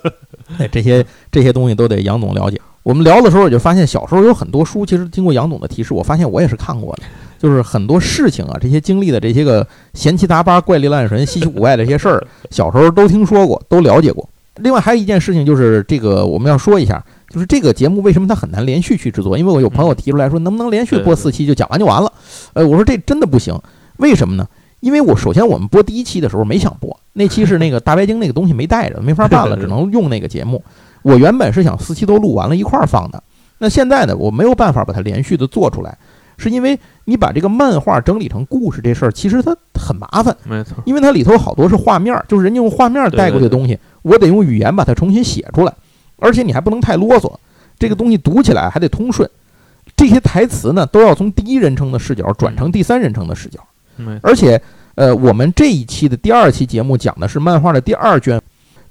这些这些东西都得杨总了解。我们聊的时候，我就发现小时候有很多书，其实经过杨总的提示，我发现我也是看过的。就是很多事情啊，这些经历的这些个闲七杂八、怪力乱神、稀奇古怪的这些事儿，小时候都听说过，都了解过。另外还有一件事情，就是这个我们要说一下，就是这个节目为什么它很难连续去制作？因为我有朋友提出来说，能不能连续播四期就讲完就完了？呃，我说这真的不行，为什么呢？因为我首先我们播第一期的时候没想播，那期是那个大白鲸那个东西没带着，没法办了，只能用那个节目。我原本是想四期都录完了一块儿放的，那现在呢，我没有办法把它连续的做出来，是因为你把这个漫画整理成故事这事儿，其实它很麻烦，没错，因为它里头好多是画面，就是人家用画面带过去的东西，我得用语言把它重新写出来，而且你还不能太啰嗦，这个东西读起来还得通顺，这些台词呢都要从第一人称的视角转成第三人称的视角，而且，呃，我们这一期的第二期节目讲的是漫画的第二卷。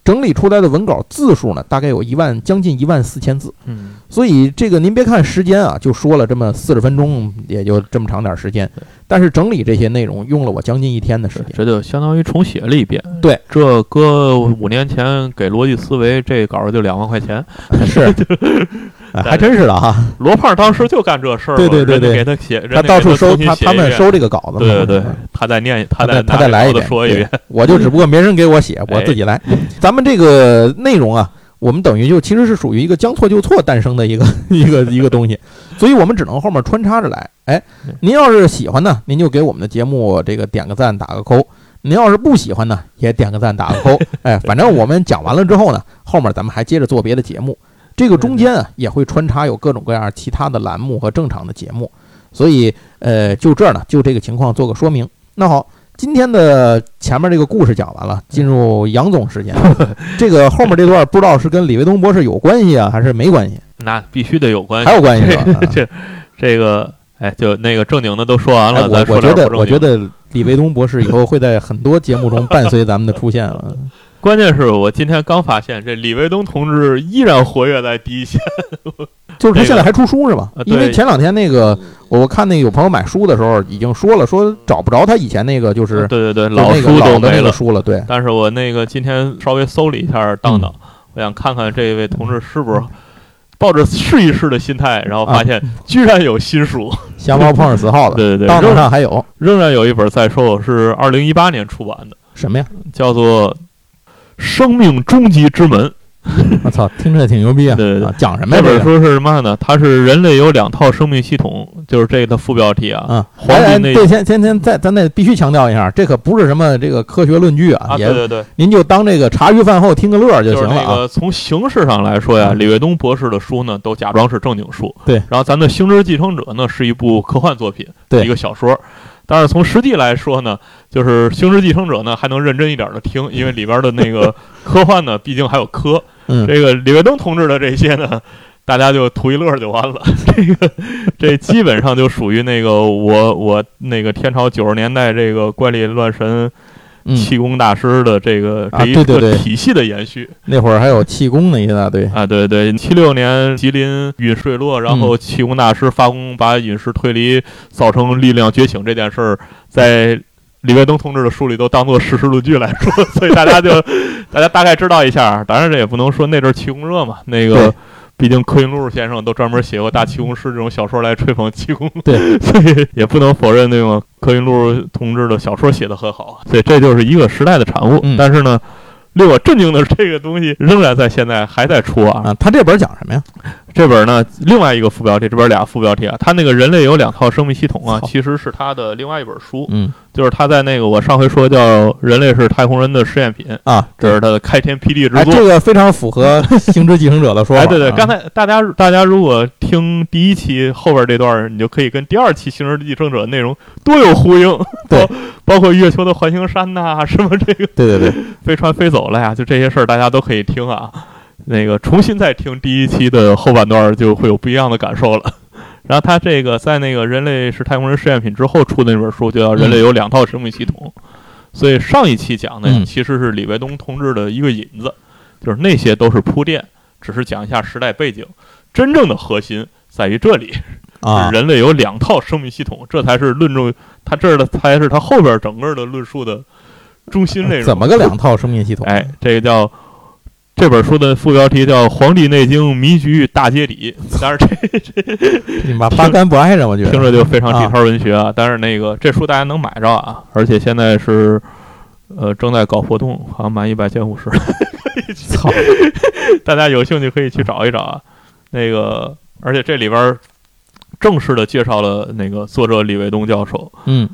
整理出来的文稿字数呢，大概有一万，将近一万四千字。嗯，所以这个您别看时间啊，就说了这么四十分钟，也就这么长点时间。但是整理这些内容用了我将近一天的时间，这就相当于重写了一遍。对，这搁五年前给逻辑思维这稿就两万块钱，是。还真是的哈，罗胖当时就干这事儿，对对对对，给他写，他到处收他他们收这个稿子，对对对，他再念，他再他再来一遍，说一遍，我就只不过 没人给我写，我自己来。咱们这个内容啊，我们等于就其实是属于一个将错就错诞生的一个 一个一个东西，所以我们只能后面穿插着来。哎，您要是喜欢呢，您就给我们的节目这个点个赞，打个扣；您要是不喜欢呢，也点个赞，打个扣。哎，反正我们讲完了之后呢，后面咱们还接着做别的节目。这个中间啊，也会穿插有各种各样其他的栏目和正常的节目，所以呃，就这儿呢，就这个情况做个说明。那好，今天的前面这个故事讲完了，进入杨总时间。这个后面这段不知道是跟李卫东博士有关系啊，还是没关系？那必须得有关系，还有关系。这这个，哎，就那个正经的都说完了，我我觉得，我觉得李卫东博士以后会在很多节目中伴随咱们的出现了。关键是我今天刚发现，这李卫东同志依然活跃在第一线，就是他现在还出书是吧？因为前两天那个，我看那个有朋友买书的时候已经说了，说找不着他以前那个就是对对对老书老的那个书了。对，但是我那个今天稍微搜了一下当当，我想看看这位同志是不是抱着试一试的心态，然后发啊现居然有新书，瞎猫碰上死耗子，对对对，当当上还有仍然有一本在售，是二零一八年出版的，什么呀？叫做《生命终极之门》。我操，听着挺牛逼啊！对对对啊讲什么呀？这本书是什么呢？它是人类有两套生命系统，就是这个的副标题啊。啊，黄金那对，先先先再咱得必须强调一下，这可不是什么这个科学论据啊，啊，也对对对，您就当这个茶余饭后听个乐儿就行了啊。个从形式上来说呀，嗯李卫东博士的书呢都假装是正经书，对然后咱的《星之继承者》呢是一部科幻作品，对一个小说。但是从实际来说呢，就是《星之继承者》呢还能认真一点的听，因为里边的那个 科幻呢，毕竟还有科。嗯，这个李卫东同志的这些呢，大家就图一乐就完了。这个这基本上就属于那个我我那个天朝九十年代这个怪力乱神嗯，气功大师的这个、啊这一个体系的延续。那会儿还有气功呢一大堆。啊，对对，七六年吉林陨坠落，然嗯后气功大师发功把陨石推离，造成力量觉醒这件事儿，在李卫东同志的书里都当做事实论据来说，所以大家就大家大概知道一下。当然这也不能说那阵儿气功热嘛，那个毕竟柯云路先生都专门写过《大气功师》这种小说来吹捧气功，对，所以也不能否认那个柯云路同志的小说写得很好，所以这就是一个时代的产物。嗯但是呢。令我震惊的是，这个东西仍然在现在还在出啊！啊，他这本讲什么呀？这本呢，另外一个副标题，这边俩副标题啊，他那个人类有两套生命系统啊，其实是他的另外一本书，嗯就是他在那个我上回说叫《人类是太空人的试验品》，啊，这是他的开天辟地之哎，作。这个非常符合星之继承者的说法。哎，对对，啊刚才大家大家如果听第一期后边这段，你就可以跟第二期《星之继承者》内容多有呼应，对包，包括月球的环形山呐、什么这个对对对，飞船飞走了呀，就这些事儿大家都可以听啊。那个重新再听第一期的后半段，就会有不一样的感受了。然后他这个在那个人类是太空人试验品之后出的那本书，就叫《人类有两套生命系统》。所以上一期讲的其实是李卫东同志的一个引子，就是那些都是铺垫，只是讲一下时代背景。真正的核心在于这里，啊，人类有两套生命系统，这才是论证他这儿的才是他后边整个的论述的中心内容。怎么个两套生命系统？哎，这个叫这本书的副标题叫《黄帝内经迷局大揭底》，但是这这你妈八竿不挨着，我觉得。听着就非常地摊文学啊。但是那个这书大家能买着啊，而且现在是呃正在搞活动，好像满一百减五十，操，大家有兴趣可以去找一找啊。那个，而且这里边儿正式的介绍了那个作者李卫东教授。嗯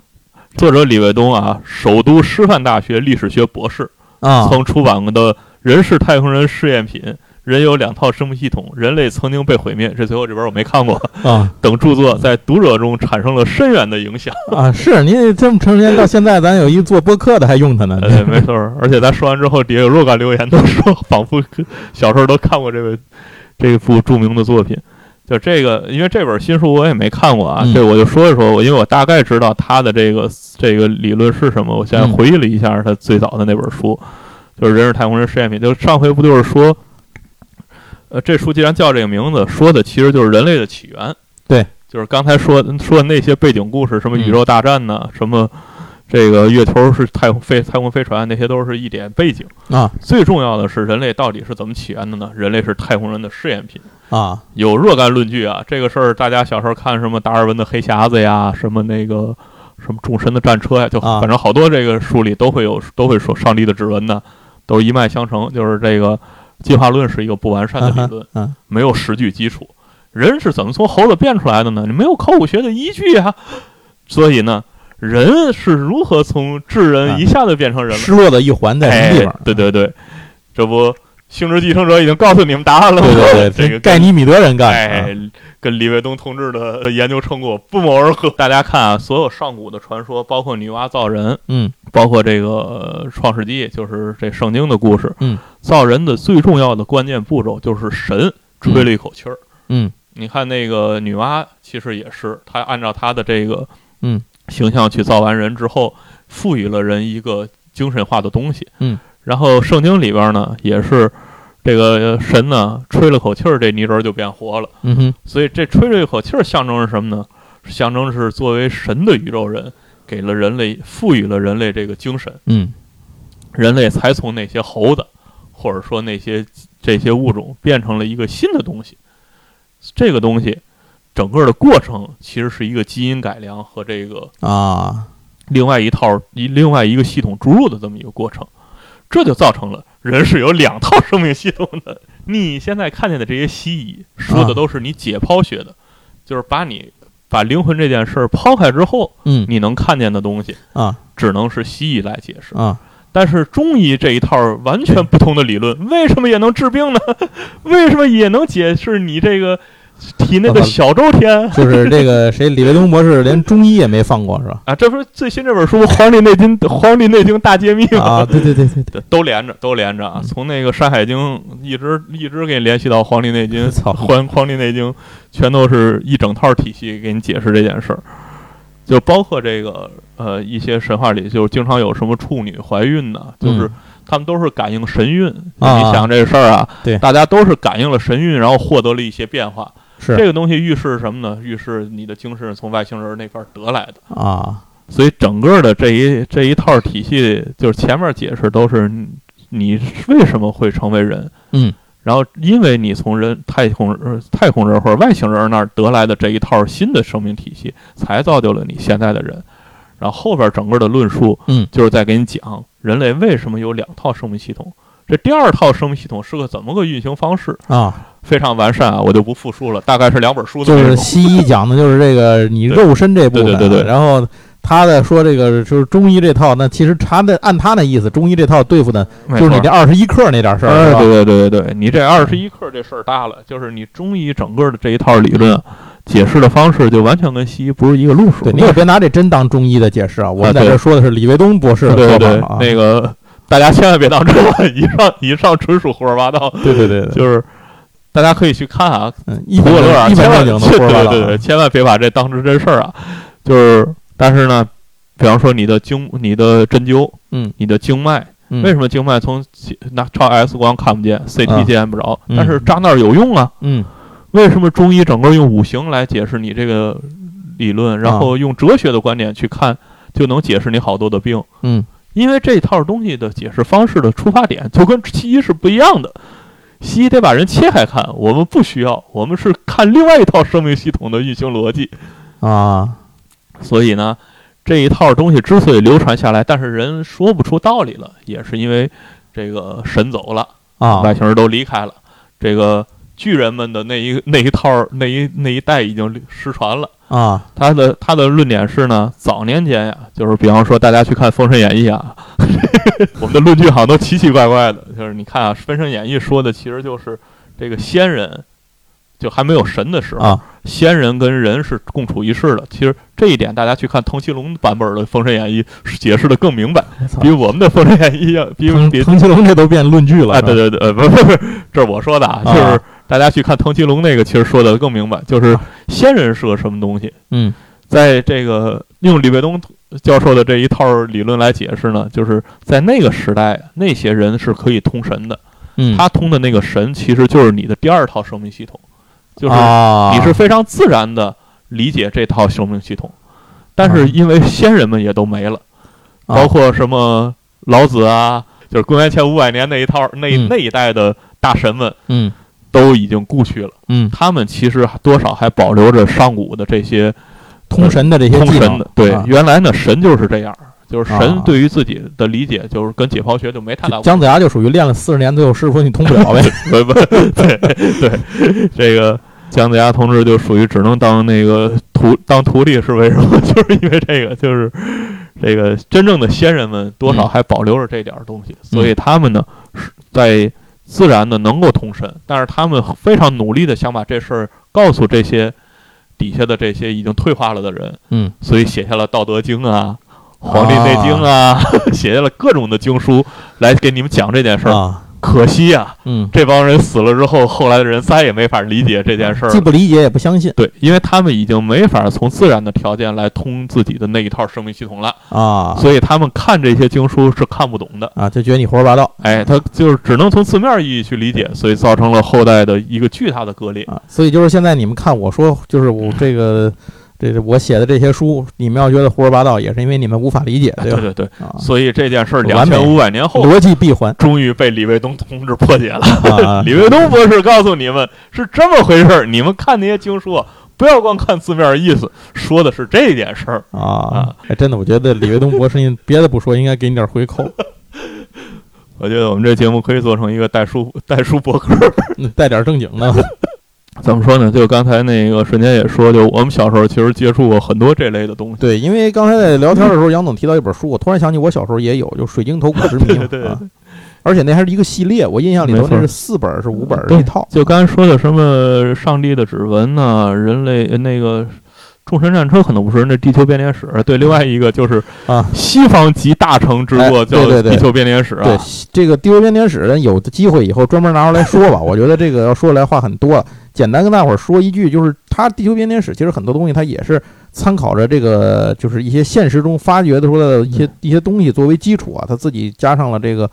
作者李卫东啊，首都师范大学历史学博士，啊，曾出版过的《人是太空人试验品》《人有两套生命系统》《人类曾经被毁灭》这最后这本我没看过啊等著作，在读者中产生了深远的影响。啊，是你这么长时间到现在，咱有一做播客的还用它呢。对，没错，而且咱说完之后，底下有若干留言都说，仿佛小时候都看过这位这部著名的作品。就这个，因为这本新书我也没看过啊，嗯这我就说一说，我因为我大概知道他的这个这个理论是什么。我现在嗯回忆了一下他最早的那本书，就是《人是太空人实验品》。就上回不就是说，呃，这书既然叫这个名字，说的其实就是人类的起源。对，就是刚才说说的那些背景故事，什么宇宙大战呐、什么这个月球是太空飞太空飞船，那些都是一点背景。啊最重要的是，人类到底是怎么起源的呢？人类是太空人的试验品，啊，有若干论据啊。这个事儿，大家小时候看什么达尔文的黑匣子呀，什么那个什么众神的战车呀，就啊反正好多这个书里都会有，都会说上帝的指纹呢，都是一脉相承。就是这个进化论是一个不完善的理论，嗯没有实据基础。人是怎么从猴子变出来的呢？你没有考古学的依据啊。所以呢，人是如何从智啊人一下子变成人了？失落的一环在什么地方哎？？对对对，这不，星之继承者已经告诉你们答案了？对对 对，这个盖尼米德人干的。哎，跟李卫东同志的研究成果不谋而合。大家看啊，所有上古的传说，包括女娲造人，嗯包括这个呃创世纪，就是这圣经的故事，嗯，造人的最重要的关键步骤就是神吹了一口气儿。嗯你看那个女娲，其实也是她按照她的这个嗯形象去造完人之后，赋予了人一个精神化的东西。嗯，然后圣经里边呢，也是这个神呢吹了口气儿，这泥人儿就变活了。嗯哼所以这吹了一口气儿象征是什么呢？象征是作为神的宇宙人，给了人类赋予了人类这个精神，嗯人类才从那些猴子，或者说那些这些物种变成了一个新的东西。这个东西整个的过程其实是一个基因改良和这个啊，另外一套一另外一个系统注入的这么一个过程，这就造成了人是有两套生命系统的。你现在看见的这些西医说的都是你解剖学的，就是把你把灵魂这件事儿抛开之后，嗯你能看见的东西，啊只能是西医来解释。啊，但是中医这一套完全不同的理论，为什么也能治病呢？为什么也能解释你这个体内的小周天？就是这个谁李卫东博士连中医也没放过是吧？啊，这不是最新这本书《黄帝内经》《黄帝内经大揭秘》吗？啊，对对对对对，都连着，都连着啊！嗯从那个《山海经》一直一直给你联系到《黄帝内经》，操《黄黄帝内经》全都是一整套体系给你解释这件事儿，就包括这个呃一些神话里，就是经常有什么处女怀孕呢，就是嗯他们都是感应神韵。啊你想这事儿啊，对大家都是感应了神韵，然后获得了一些变化。是这个东西预示什么呢？预示你的精神从外星人那边得来的。啊，所以整个的这一这一套体系，就是前面解释都是你你为什么会成为人，嗯然后因为你从人太空呃太空人或者外星人那儿得来的这一套新的生命体系，才造就了你现在的人。然后后边整个的论述，嗯，就是在给你讲人类为什么有两套生命系统。这第二套生命系统是个怎么个运行方式？啊，非常完善啊，我就不复述了，大概是两本书的就是。西医讲的就是这个 你肉身这部分啊，对对对对然后他的说这个就是中医这套，那其实他的按他那意思，中医这套对付的就是你这二十一克那点事儿，哎，对对对对对，你这二十一克这事儿大了，就是你中医整个的这一套理论啊解释的方式，就完全跟西医不是一个路数。对你也别拿这真当中医的解释啊，我们在这说的是李卫东博士的对对对说法啊，，那个大家千万别当真了，以上以上纯属胡说八道，对对对对，就是大家可以去看啊，嗯，一千万对对对，千万别把这当成真事儿啊。就是，但是呢，比方说你的经、你的针灸、嗯。你的经脉，嗯。为什么经脉从那超 X 光看不见，CT 啊。见不着，嗯。但是扎那儿有用啊？嗯。为什么中医整个用五行来解释你这个理论，然后用哲学的观点去看，就能解释你好多的病？嗯因为这套东西的解释方式的出发点就跟西医是不一样的。西医得把人切开看，我们不需要，我们是看另外一套生命系统的运行逻辑。啊所以呢，这一套东西之所以流传下来，但是人说不出道理了，也是因为这个神走了，啊外星人都离开了，这个巨人们的那一那一套那一那一代已经失传了。啊他的他的论点是呢，早年间呀，就是比方说大家去看《封神演义》啊，我们的论据好像都奇奇怪怪的。就是你看啊，《封神演义》说的其实就是这个仙人，就还没有神的时候，啊仙人跟人是共处一室的。其实这一点，大家去看腾奇龙版本的《封神演义》是解释的更明白，比我们的《封神演义》要比比滕滕奇龙这都变论据了，哎，对对对，呃，不不不，这是我说的啊，啊就是大家去看滕奇龙那个，其实说的更明白，就是仙人是个什么东西。嗯。在这个用李卫东教授的这一套理论来解释呢，就是在那个时代，那些人是可以通神的。嗯，他通的那个神，其实就是你的第二套生命系统，就是啊。你是非常自然的理解这套生命系统。但是因为仙人们也都没了，啊。包括什么老子啊，就是公元前五百年那一套那嗯。那一代的大神们嗯都已经故去了。嗯。他们其实多少还保留着上古的这些通神的这些通技能神的，对，啊。原来呢神就是这样，就是神啊。对于自己的理解就是跟解剖学就没太大。姜子牙就属于练了四十年，最后师傅说你通不了呗，不不，对对，这个姜子牙同志就属于只能当那个徒当徒弟是为什么？就是因为这个，就是这个真正的先人们多少嗯。还保留着这点东西，所以他们呢是在自然的能够通神，但是他们非常努力的想把这事儿告诉这些底下的这些已经退化了的人，嗯所以写下了《道德经》啊。《黄帝内经》啊，写下了各种的经书来给你们讲这件事儿。啊可惜呀、嗯，这帮人死了之后，后来的人再也没法理解这件事儿了。既不理解也不相信对，因为他们已经没法从自然的条件来通自己的那一套生命系统了，啊所以他们看这些经书是看不懂的。啊，就觉得你胡说八道哎，他就是只能从字面意义去理解，所以造成了后代的一个巨大的割裂。啊，所以就是现在你们看我说，就是我 这个这是我写的这些书，你们要觉得胡说八道，也是因为你们无法理解，对吧？对对，啊，所以这件事儿两千五百年后逻辑闭环终于被李卫东同志破解了。啊，李卫东博士告诉你们是这么回事儿，你们看那些经书啊，不要光看字面意思，说的是这件事儿。啊，哎，真的，我觉得李卫东博士，别的不说，应该给你点回扣，我觉得我们这节目可以做成一个带书带书博客。嗯带点正经的。怎么说呢？就刚才那个瞬间也说，就我们小时候其实接触过很多这类的东西。对，因为刚才在聊天的时候，杨总提到一本书，我突然想起我小时候也有，就《水晶头骨之谜》对对对啊，而且那还是一个系列，我印象里头那是四本儿是五本儿一套。就刚才说的什么上帝的指纹呐、人类呃那个众神战车可能不是，那地球编年史。对，另外一个就是啊西方集大成之作哎叫地球编年史啊。对，这个地球编年史，有的机会以后专门拿出来说吧。我觉得这个要说来话很多了，简单跟大伙儿说一句，就是它地球编年史其实很多东西它也是参考着这个，就是一些现实中发掘的出来的一些一些东西作为基础啊，它自己加上了这个。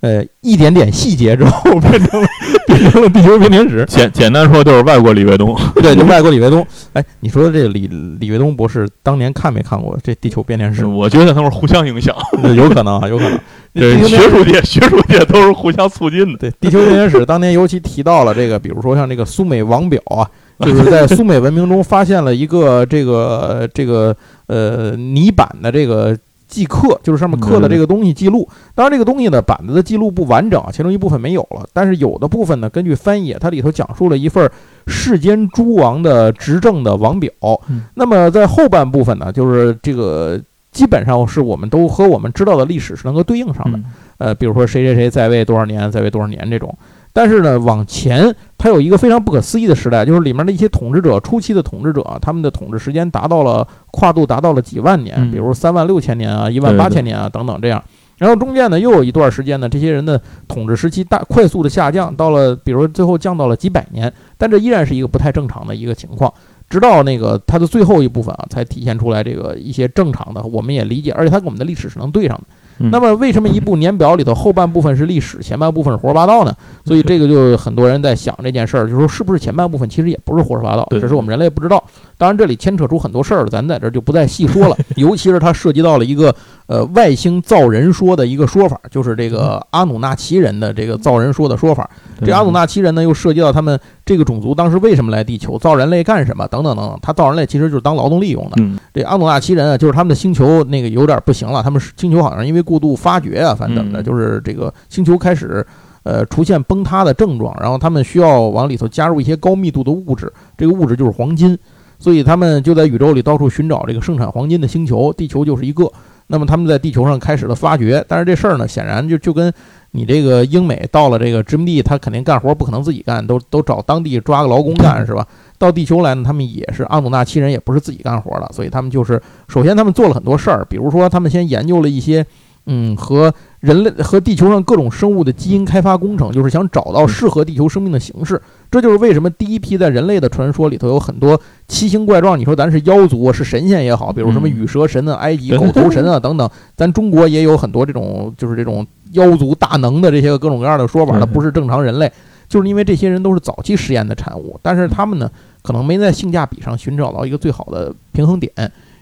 呃，一点点细节之后变成了变成了地球编年史，简简单说就是外国李卫东。对，就外国李卫东。哎，你说的这个李李卫东博士当年看没看过这地球编年史？我觉得他们互相影响，有可能啊，有可能。对学术界学术界都是互相促进的。对，地球编年史当年尤其提到了这个，比如说像这个苏美王表啊，就是在苏美文明中发现了一个这个这个呃泥板的这个记刻，就是上面刻的这个东西记录。当然，这个东西呢板子的记录不完整，其中一部分没有了，但是有的部分呢，根据翻译，它里头讲述了一份世间诸王的执政的王表。嗯那么在后半部分呢，就是这个基本上是我们都和我们知道的历史是能够对应上的。嗯呃，比如说谁谁谁在位多少年，在位多少年这种。但是呢，往前它有一个非常不可思议的时代，就是里面的一些统治者，初期的统治者，他们的统治时间达到了跨度达到了几万年，嗯比如三万六千年啊，一万八千年啊等等这样。然后中间呢，又有一段时间呢，这些人的统治时期大快速的下降，到了比如说最后降到了几百年，但这依然是一个不太正常的一个情况。直到那个它的最后一部分啊，才体现出来这个一些正常的，我们也理解，而且它跟我们的历史是能对上的。嗯那么为什么一部年表里头后半部分是历史，前半部分是胡说八道呢？所以这个就很多人在想这件事儿，就是说是不是前半部分其实也不是胡说八道，对只是我们人类不知道。当然这里牵扯出很多事儿了，咱在这儿就不再细说了。尤其是它涉及到了一个呃外星造人说的一个说法，就是这个阿努纳奇人的这个造人说的说法。这阿努纳奇人呢，又涉及到他们这个种族当时为什么来地球，造人类干什么，等等等等。他造人类其实就是当劳动力用的。嗯这阿努纳奇人啊，就是他们的星球那个有点不行了，他们是星球好像因为过度发掘啊，反正怎么的，嗯就是这个星球开始呃出现崩塌的症状，然后他们需要往里头加入一些高密度的物质，这个物质就是黄金，所以他们就在宇宙里到处寻找这个盛产黄金的星球，地球就是一个。那么他们在地球上开始了发掘，但是这事儿呢，显然就就跟你这个英美到了这个殖民地，他肯定干活不可能自己干，都都找当地抓个劳工干 是吧？到地球来呢，他们也是阿努纳奇人，也不是自己干活的，所以他们就是首先他们做了很多事儿，比如说他们先研究了一些，嗯，和人类和地球上各种生物的基因开发工程，就是想找到适合地球生命的形式。这就是为什么第一批在人类的传说里头有很多奇形怪状。你说咱是妖族啊，是神仙也好，比如什么嗯羽蛇神啊、埃及狗头神啊等等，咱中国也有很多这种就是这种妖族大能的这些个各种各样的说法，对它不是正常人类。就是因为这些人都是早期实验的产物，但是他们呢，可能没在性价比上寻找到一个最好的平衡点，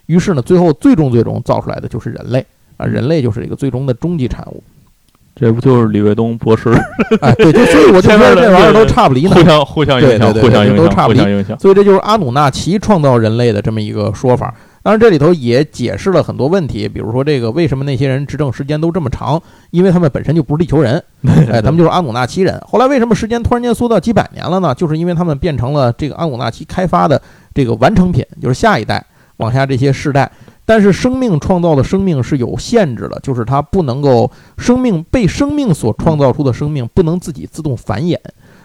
于是呢，最后最终最终造出来的就是人类啊，人类就是一个最终的终极产物。这不就是李卫东博士 哎，对，就所以我就觉得这玩意儿都差不离呢互。相 互相影响，互相影响，都差不离互相影响。所以这就是阿努纳奇创造人类的这么一个说法。当然，这里头也解释了很多问题，比如说这个为什么那些人执政时间都这么长，因为他们本身就不是地球人，哎，他们就是阿努纳奇人。后来为什么时间突然间缩到几百年了呢？就是因为他们变成了这个阿努纳奇开发的这个完成品，就是下一代往下这些世代。但是生命创造的生命是有限制的，就是它不能够生命被生命所创造出的生命不能自己自动繁衍。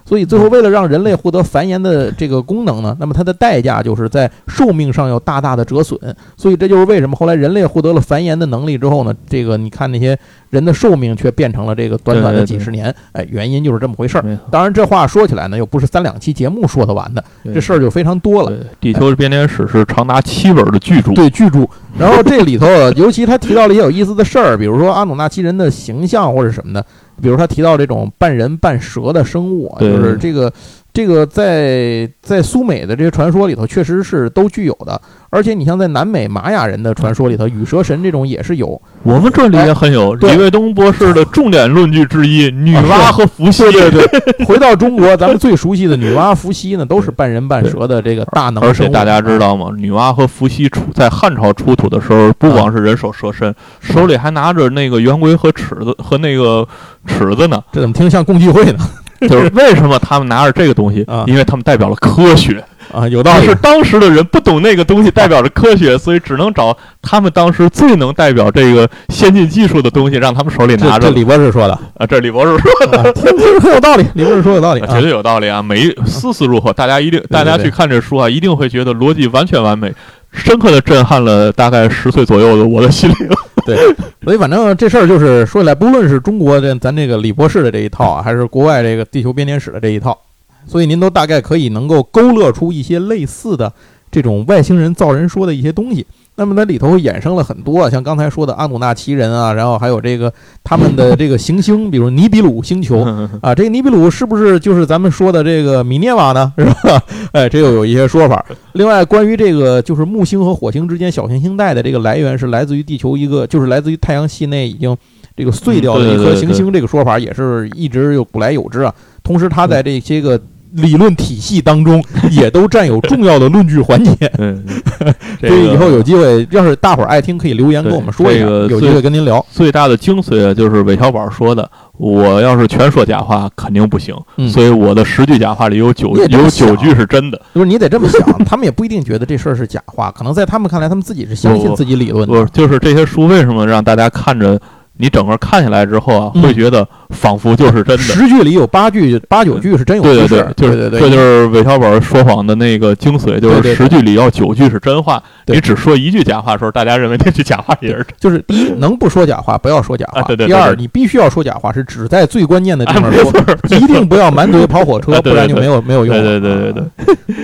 所以最后为了让人类获得繁衍的这个功能呢，那么它的代价就是在寿命上要大大的折损。所以这就是为什么后来人类获得了繁衍的能力之后呢，这个你看那些人的寿命却变成了这个短短的几十年，哎，原因就是这么回事儿。当然，这话说起来呢，又不是三两期节目说得完的，这事儿就非常多了。地球编年史是长达七本的巨著。对巨著，然后这里头尤其他提到了一些有意思的事儿，比如说阿努纳奇人的形象或者什么的，比如他提到这种半人半蛇的生物啊，就是这个这个在在苏美的这些传说里头，确实是都具有的。而且你像在南美玛雅人的传说里头，羽蛇神这种也是有。我们这里也很有。李卫东博士的重点论据之一：女娲和伏羲。对对对。回到中国，咱们最熟悉的女娲、伏羲呢，都是半人半蛇的这个大能。而且大家知道吗？女娲和伏羲出在汉朝出土的时候，不光是人手蛇身，手里还拿着那个圆规和尺子和那个尺子呢。这怎么听像共济会呢？就是为什么他们拿着这个东西？因为他们代表了科学啊，有道理。是当时的人不懂那个东西代表着科学，所以只能找他们当时最能代表这个先进技术的东西，让他们手里拿着。这李博士说的啊，这李博士说的，听听很有道理。李博士说有道理，绝对有道理啊！每丝丝入扣，大家一定，大家去看这书啊，一定会觉得逻辑完全完美，深刻的震撼了大概十岁左右的我的心灵。对，所以反正这事儿就是说起来，不论是中国的咱这个李博士的这一套啊，还是国外这个地球编年史的这一套，所以您都大概可以能够勾勒出一些类似的这种外星人造人说的一些东西。那么它里头衍生了很多，像刚才说的阿努纳奇人啊，然后还有这个他们的 这个行星，比如尼比鲁星球 啊，这个尼比鲁是不是就是咱们说的这个米涅瓦呢？是吧？哎，这又有一些说法。另外，关于这个就是木星和火星之间小行星带的这个来源是来自于地球一个，就是来自于太阳系内已经这个碎掉的一颗行星，这个说法也是一直有古来有之啊。同时，它在这些个。理论体系当中也都占有重要的论据环节，所以以后有机会，要是大伙儿爱听，可以留言跟我们说一下，有机会跟您聊。最大的精髓就是韦小宝说的，我要是全说假话肯定不行，所以我的十句假话里有九有九句是真的。就是你得这么想，他们也不一定觉得这事儿是假话，可能在他们看来，他们自己是相信自己理论的。不，就是这些书为什么让大家看着？你整个看下来之后啊，会觉得仿佛就是真的。十句里有八句、八九句是真有对对对，就是这就是韦小宝说谎的那个精髓，就是十句里要九句是真话。你只说一句假话的时候，大家认为那句假话也是。就是第一，能不说假话不要说假话。对对。第二，你必须要说假话，是只在最关键的地方说，一定不要满嘴跑火车，不然就没有没有用。对对对对对。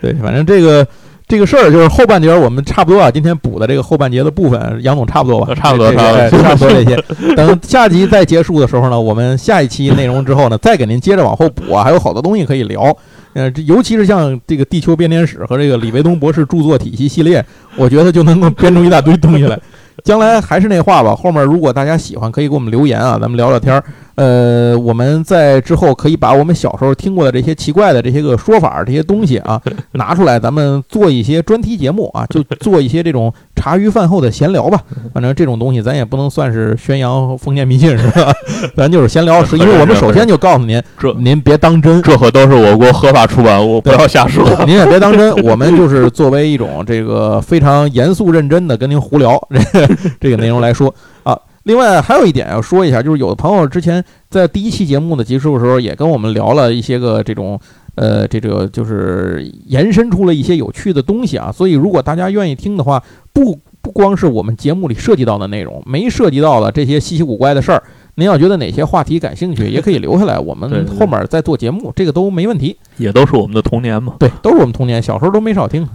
对，反正这个。这个事儿就是后半节，我们差不多啊。今天补的这个后半截的部分，杨总差不多吧？差不多，差不多，差不多这些。等下集再结束的时候呢，我们下一期内容之后呢，再给您接着往后补啊，还有好多东西可以聊。呃，这尤其是像这个《地球编年史》和这个李维东博士著作体系系列，我觉得就能够编出一大堆东西来。将来还是那话吧，后面如果大家喜欢，可以给我们留言啊，咱们聊聊天儿。呃，我们在之后可以把我们小时候听过的这些奇怪的这些个说法、这些东西啊，拿出来，咱们做一些专题节目啊，就做一些这种茶余饭后的闲聊吧。反正这种东西咱也不能算是宣扬封建迷信，是吧？咱就是闲聊，是因为我们首先就告诉您，这您别当真，这可都是我国合法出版物，不要瞎说。您也别当真，我们就是作为一种这个非常严肃认真的跟您胡聊这 这个内容来说啊。另外还有一点要说一下，就是有的朋友之前在第一期节目的结束的时候，也跟我们聊了一些个这种，呃，这个就是延伸出了一些有趣的东西啊。所以如果大家愿意听的话，不不光是我们节目里涉及到的内容，没涉及到的这些稀奇古怪的事儿，您要觉得哪些话题感兴趣，也可以留下来，我们后面再做节目，这个都没问题。也都是我们的童年嘛。对，都是我们童年，小时候都没少听。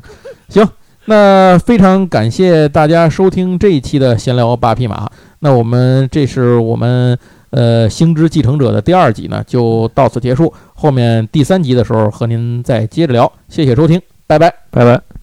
行。那非常感谢大家收听这一期的闲聊八匹马。那我们这是我们呃《星之继承者》的第二集呢，就到此结束。后面第三集的时候和您再接着聊。谢谢收听，拜拜，拜拜。